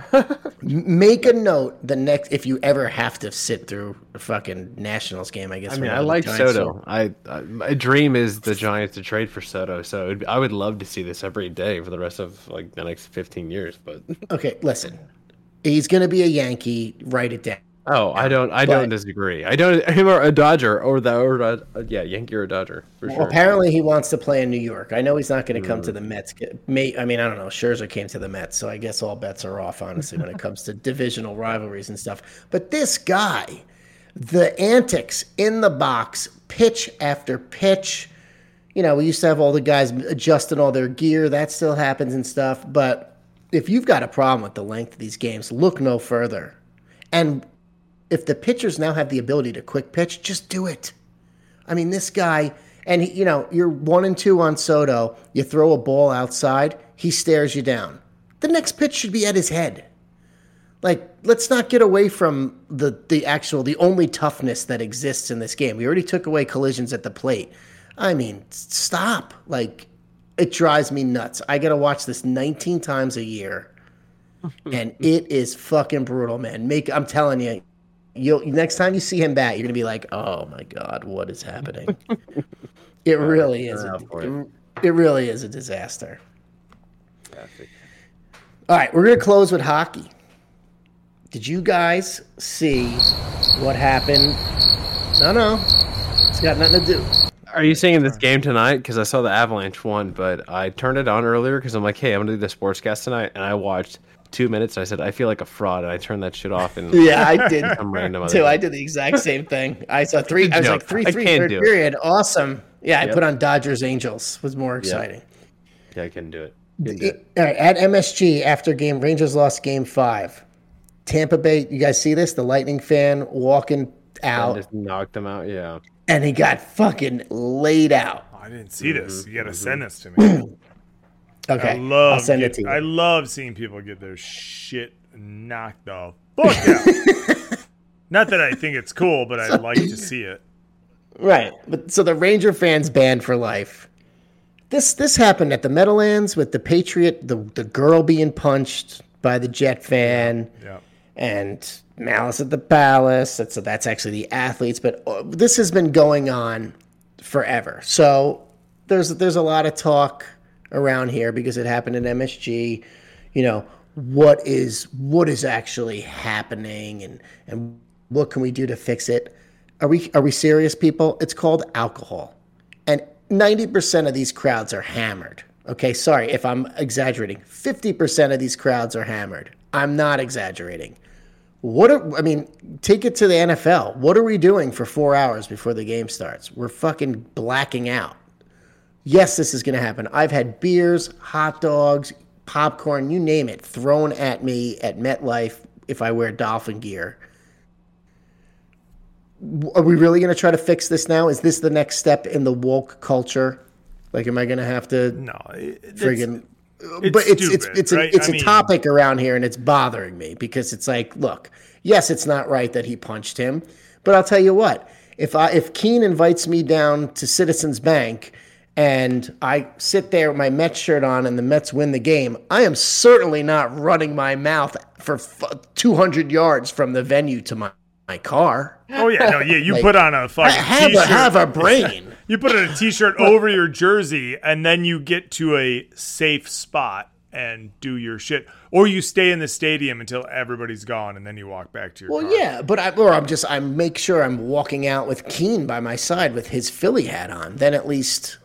Make a note the next if you ever have to sit through a fucking Nationals game. I guess. I mean, I like Soto. I, I my dream is the Giants to trade for Soto. So it'd, I would love to see this every day for the rest of like the next 15 years. But Okay, listen. He's going to be a Yankee. Write it down. Oh, I don't. I But- don't disagree. I don't. Him or a Dodger or the or yeah, Yankee or a Dodger for Well, sure. apparently, he wants to play in New York. I know he's not going to come Mm. to the Mets. May, I mean, I don't know. Scherzer came to the Mets, so I guess all bets are off, honestly, when it comes to divisional rivalries and stuff. But this guy, the antics in the box, pitch after pitch. You know, we used to have all the guys adjusting all their gear. That still happens and stuff. But if you've got a problem with the length of these games, look no further. And if the pitchers now have the ability to quick pitch, just do it. I mean, this guy, and he, you know, you're one and two on Soto. You throw a ball outside, he stares you down. The next pitch should be at his head. Like, let's not get away from the the actual, the only toughness that exists in this game. We already took away collisions at the plate. I mean, stop. Like, it drives me nuts. I gotta watch this 19 times a year, (laughs) and it is fucking brutal, man. Make I'm telling you, you'll next time you see him bat, you're gonna be like, oh my god, what is happening? (laughs) it really is. A, it. it really is a disaster. All right, we're gonna close with hockey. Did you guys see what happened? No, no, it's got nothing to do. Are you seeing this game tonight? Because I saw the Avalanche won, but I turned it on earlier because I'm like, hey, I'm gonna do the sportscast tonight, and I watched two minutes. And I said I feel like a fraud, and I turned that shit off. And (laughs) Yeah, I (laughs) did some random other too. I did the exact same thing. I saw three. I was joke. like three, I three, can third do it. period. Awesome. Yeah, I Yep. put on Dodgers Angels. Was more exciting. Yeah, I couldn't do it. Couldn't do it. All right, at MSG after game Rangers lost game five. Tampa Bay, you guys see this? The Lightning fan walking And out, just knocked him out. Yeah. and he got fucking laid out. I didn't see this. Mm-hmm. You got to send this to me. (clears throat) Okay, I love I'll send get- it to you. I love seeing people get their shit knocked the fuck out. (laughs) Not that I think it's cool, but I like to see it. Right. But so the Ranger fans banned for life. This this happened at the Meadowlands with the Patriot, the the girl being punched by the Jet fan, Yeah. and Malice at the Palace. That's that's actually the athletes, but uh, this has been going on forever. So there's there's a lot of talk around here because it happened at MSG. You know what is what is actually happening, and and what can we do to fix it? Are we are we serious, people? It's called alcohol, and ninety percent of these crowds are hammered. Okay, sorry if I'm exaggerating. Fifty percent of these crowds are hammered. I'm not exaggerating. What are, I mean, take it to the NFL. What are we doing for four hours before the game starts? We're fucking blacking out. Yes, this is going to happen. I've had beers, hot dogs, popcorn, you name it, thrown at me at MetLife if I wear dolphin gear. Are we really going to try to fix this now? Is this the next step in the woke culture? Like, am I going to have to No, it- friggin' it's but it's it's stupid, it's a, right? it's I a mean- topic around here and it's bothering me because it's like look yes it's not right that he punched him but i'll tell you what if i if keen invites me down to citizens bank and i sit there with my mets shirt on and the mets win the game i am certainly not running my mouth for f- 200 yards from the venue to my, my car Oh yeah, no, yeah. You (laughs) Like, put on a fucking have t-shirt. a, have a brain (laughs) You put on a t-shirt over your jersey, and then you get to a safe spot and do your shit, or you stay in the stadium until everybody's gone, and then you walk back to your Well, car. yeah, but I or I'm just I make sure I'm walking out with Keen by my side with his Philly hat on. Then at least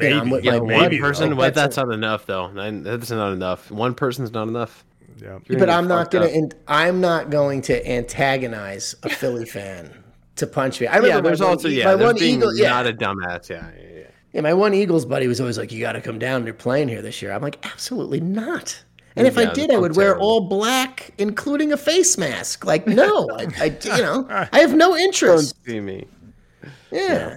you know, I'm Maybe. with Yeah, my maybe, buddy. person, Like, but that's that's not enough though. That's not enough. One person's not enough. Yeah. You're but I'm not gonna. up. In, I'm not going to antagonize a Philly fan to punch me. I remember Yeah, my there's one- also yeah, my one being Eagle. Yeah, not a dumbass. Yeah, yeah, yeah. yeah, my one Eagles buddy was always like, "You got to come down. They're playing here this year." I'm like, "Absolutely not." And if Yeah, I did, I I'm would wear all black, including a face mask. Like, no, I, I, you know, (laughs) I have no interest. Don't see me. Yeah.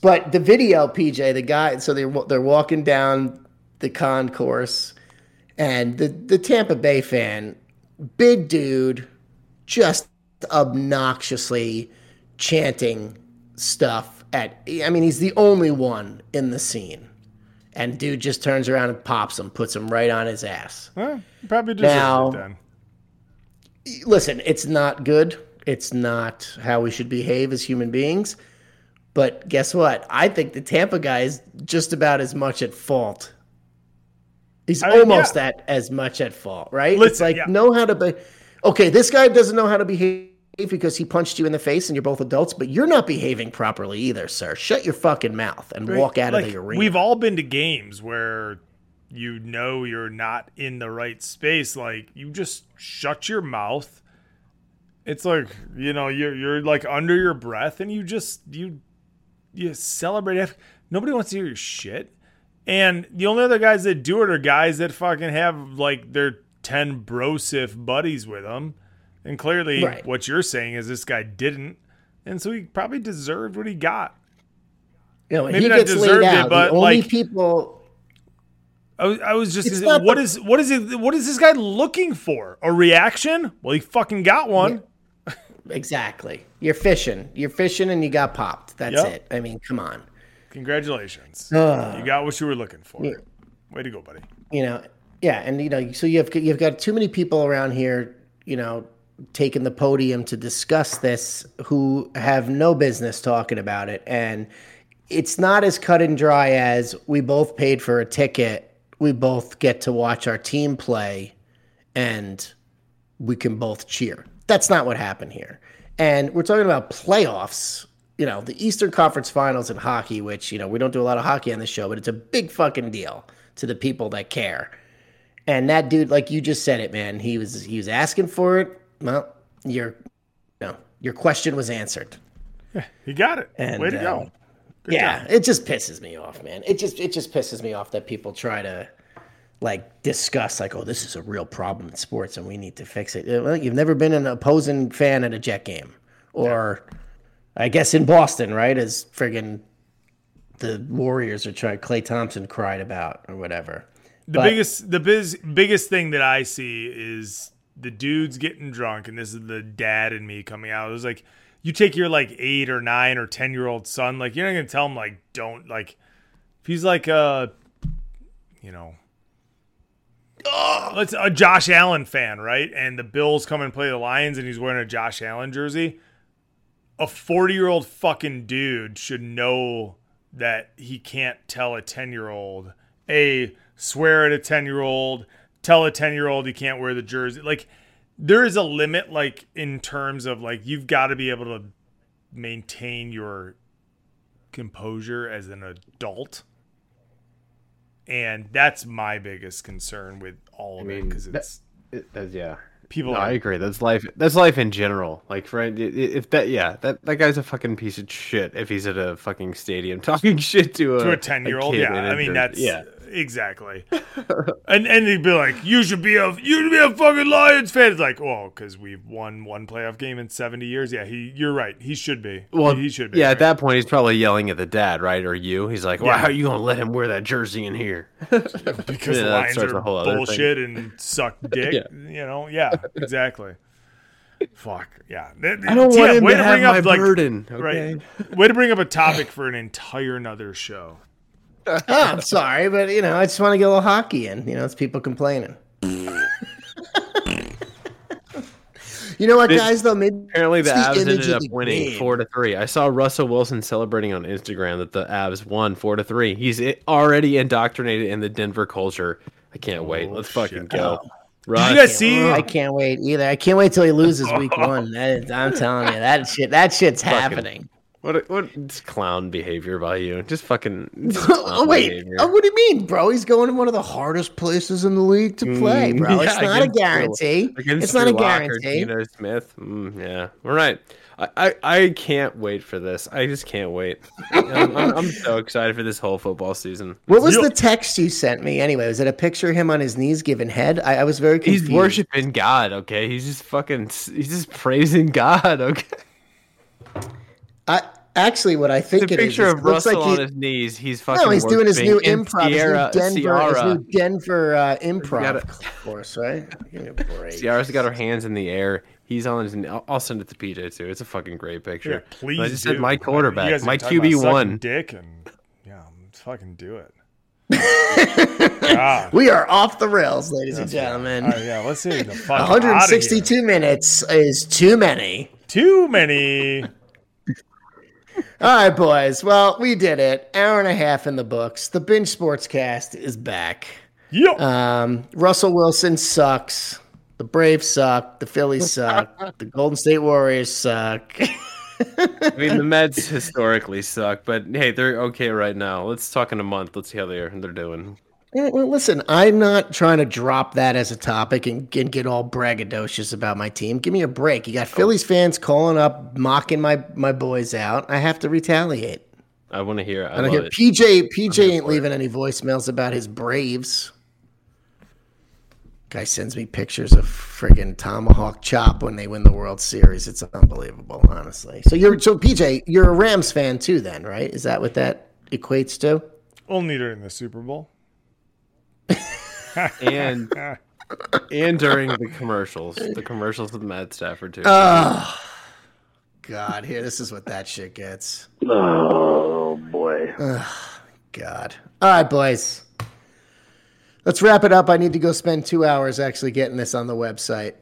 But the video, PJ, the guy, so they're they're walking down the concourse, and the the Tampa Bay fan, big dude, just obnoxiously chanting stuff at. I mean, he's the only one in the scene, and dude just turns around and pops him, puts him right on his ass. Well, probably Now- it then. listen, it's not good. It's not how we should behave as human beings. But guess what? I think the Tampa guy is just about as much at fault. He's I mean, almost yeah. at as much at fault, right? it's like yeah. know how to be. Okay, this guy doesn't know how to behave because he punched you in the face and you're both adults, but you're not behaving properly either, sir. Shut your fucking mouth and walk out Like, of the arena. We've all been to games where you know you're not in the right space. Like you just shut your mouth. It's like you know you're you're like under your breath, and you just you you celebrate. After. Nobody wants to hear your shit. And the only other guys that do it are guys that fucking have like their ten brosif buddies with them. And clearly, Right. what you're saying is this guy didn't, and so he probably deserved what he got. you know, maybe he not gets deserved laid it, but, like- people I was, I was just not what the- is what is it what is this guy looking for? A reaction? Well, he fucking got one. Exactly. You're fishing. You're fishing and you got popped. That's Yep. it. I mean, come on. Congratulations. you got what you were looking for. Way to go, buddy. You know, yeah, and you know, so you've you've got too many people around here, you know, taking the podium to discuss this who have no business talking about it and it's not as cut and dry as we both paid for a ticket, we both get to watch our team play and we can both cheer. That's not what happened here. And we're talking about playoffs, you know, the Eastern Conference Finals in hockey, which, you know, we don't do a lot of hockey on the show, but it's a big fucking deal to the people that care. And that dude, like you just said it, man, he was he was asking for it. Well, your no, your question was answered. He got it. And, Way to go. um, yeah, it just pisses me off, man. It just it just pisses me off that people try to like discuss like, oh, this is a real problem in sports and we need to fix it. Well, you've never been an opposing fan at a Jet game, or I guess in Boston, right? As friggin' the Warriors are trying. Klay Thompson cried about or whatever. The But- biggest the biz, biggest thing that I see is the dudes getting drunk, and this is the dad and me coming out. It was like you take your like eight or nine or ten year old son, like you're not gonna tell him like don't like if he's like uh you know let's a Josh Allen fan, right? And the Bills come and play the Lions and he's wearing a Josh Allen jersey. A 40 year old fucking dude should know that he can't tell a 10 year old, a swear at a 10 year old, tell a 10 year old he can't wear the jersey. Like, there is a limit, like, in terms of, like, you've got to be able to maintain your composure as an adult. And that's my biggest concern with all I of it mean, because that- it's It, that's, yeah, people No, are I agree. That's life. That's life in general. Like, for if that, yeah, that that guy's a fucking piece of shit. If he's at a fucking stadium (laughs) talking shit to a to a 10 year old yeah I mean that's yeah. Exactly (laughs) and and they'd be like you should be a you should be a fucking lions fan it's like oh, well because we've won one playoff game in 70 years yeah he you're right he should be Well, he should be Yeah, right. at that point, he's probably yelling at the dad, right, or you. He's like, "Well, Yeah. how are you gonna let him wear that jersey in here?" (laughs) because Yeah, the lions are whole other thing. bullshit and suck (laughs) dick Yeah. you know yeah exactly fuck yeah I don't want him to have bring up, my like- burden. Okay. right way to bring up a topic for an entire another show Oh, (laughs) I'm sorry, but you know, I just want to get a little hockey in. You know, it's people complaining. (laughs) you know what, This- guys? Though maybe Apparently, the it's Avs image ended up winning game. four to three. I saw Russell Wilson celebrating on Instagram that the Avs won four to three. He's already indoctrinated in the Denver culture. I can't wait. Oh, Let's fucking shit. go. Oh. did you guys see I can't wait either. I can't wait till he loses week (laughs) one. That is, I'm telling you, that shit, that shit's happening. What what it's clown behavior by you? Just fucking. just (laughs) oh wait, oh, what do you mean, bro? He's going to one of the hardest places in the league to play, Mm, bro. (laughs) yeah, it's not a Drew- guarantee. Against It's not a Drew guarantee. Geno Smith. Mm, yeah, all right. I, I, I can't wait for this. I just can't wait. I'm, I'm, I'm so (laughs) excited for this whole football season. What was the text you sent me anyway? Was it a picture of him on his knees giving head? I, I was very confused. He's worshiping God. Okay, he's just fucking. He's just praising God. Okay. I, actually, what I think The it is, picture is of it looks Russell like on he- his knees. He's fucking. No, he's doing his new worshiping in improv, Ciara, his new Denver, his new Denver uh, (laughs) improv gotta- course, right? Give me a break. Ciara's got her hands in the air. He's on his. I'll, I'll send it to PJ too. It's a fucking great picture. Yeah, please. I just do. said my quarterback, my QB one. dick, and yeah, let's fucking do it. (laughs) God. We are off the rails, ladies and gentlemen. All right, yeah, let's see. The fuck outta here. 162 minutes is too many. Too many. All right, boys. Well, we did it. Hour and a half in the books. The binge sports cast is back. Yep. Um, Russell Wilson sucks. The Braves suck. The Phillies (laughs) suck. the Golden State Warriors suck. I mean, the (laughs) Mets historically suck, but hey, they're okay right now. Let's talk in a month. Let's see how they're they're doing. Yeah, well, listen, I'm not trying to drop that as a topic and, and get all braggadocious about my team. Give me a break. You got oh. Phillies fans calling up, mocking my, my boys out. I have to retaliate. I want to hear. I, I don't hear it. PJ. PJ ain't for it. leaving any voicemails about his Braves. Guy sends me pictures of friggin' tomahawk chop when they win the World Series. It's unbelievable, honestly. So you're so PJ, you're a Rams fan too, then, right? Is that what that equates to? Only during the Super Bowl. And and during the commercials, the commercials with Matt Stafford too. God, here, this is what that shit gets. Oh boy. God. All right, boys. Let's wrap it up. I need to go spend two hours actually getting this on the website.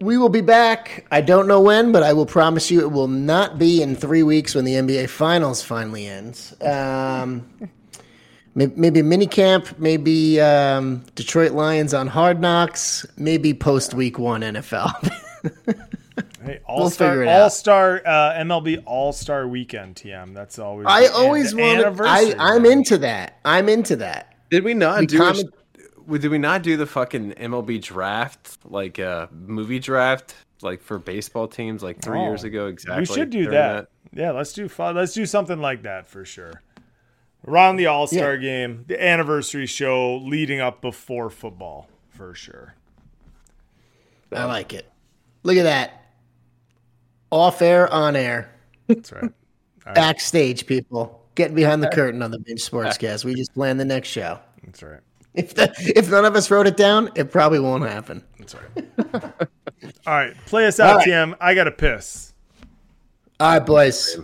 We will be back. I don't know when, but I will promise you it will not be in three weeks when the NBA Finals finally ends. Um, may- maybe mini camp, maybe um, Detroit Lions on Hard Knocks, maybe post week one NFL. (laughs) Hey, All Star, figure it out. All Star, uh, MLB All Star Weekend. TM. That's always. I always want. I I'm man. into that. I'm into that. Did we not We do? comment- a, did we not do the fucking MLB draft, like uh, movie draft, like for baseball teams, like three Oh, years ago? Exactly. We should do during that. Yeah, let's do fun. Let's do something like that for sure. Around the All Star Yeah. game, the anniversary show leading up before football for sure. I like it. Look at that. Off air, on air, That's right. (laughs) backstage, people. Getting behind the curtain on the Binge Sportscast. (laughs) We just plan the next show. That's right. If the, if none of us wrote it down, it probably won't happen. That's right. (laughs) All right, play us out, All right. TM. I got to piss. All right, boys.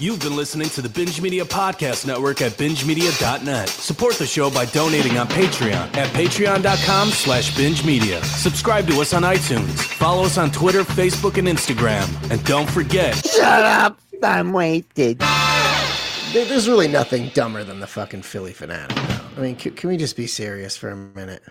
You've been listening to the Binge Media Podcast Network at bingemedia.net. Support the show by donating on Patreon at patreon.com slash binge media. Subscribe to us on iTunes. Follow us on Twitter, Facebook, and Instagram. And don't forget, Shut up! I'm waiting. There's really nothing dumber than the fucking Phillie Phanatic. though. I mean, can, can we just be serious for a minute?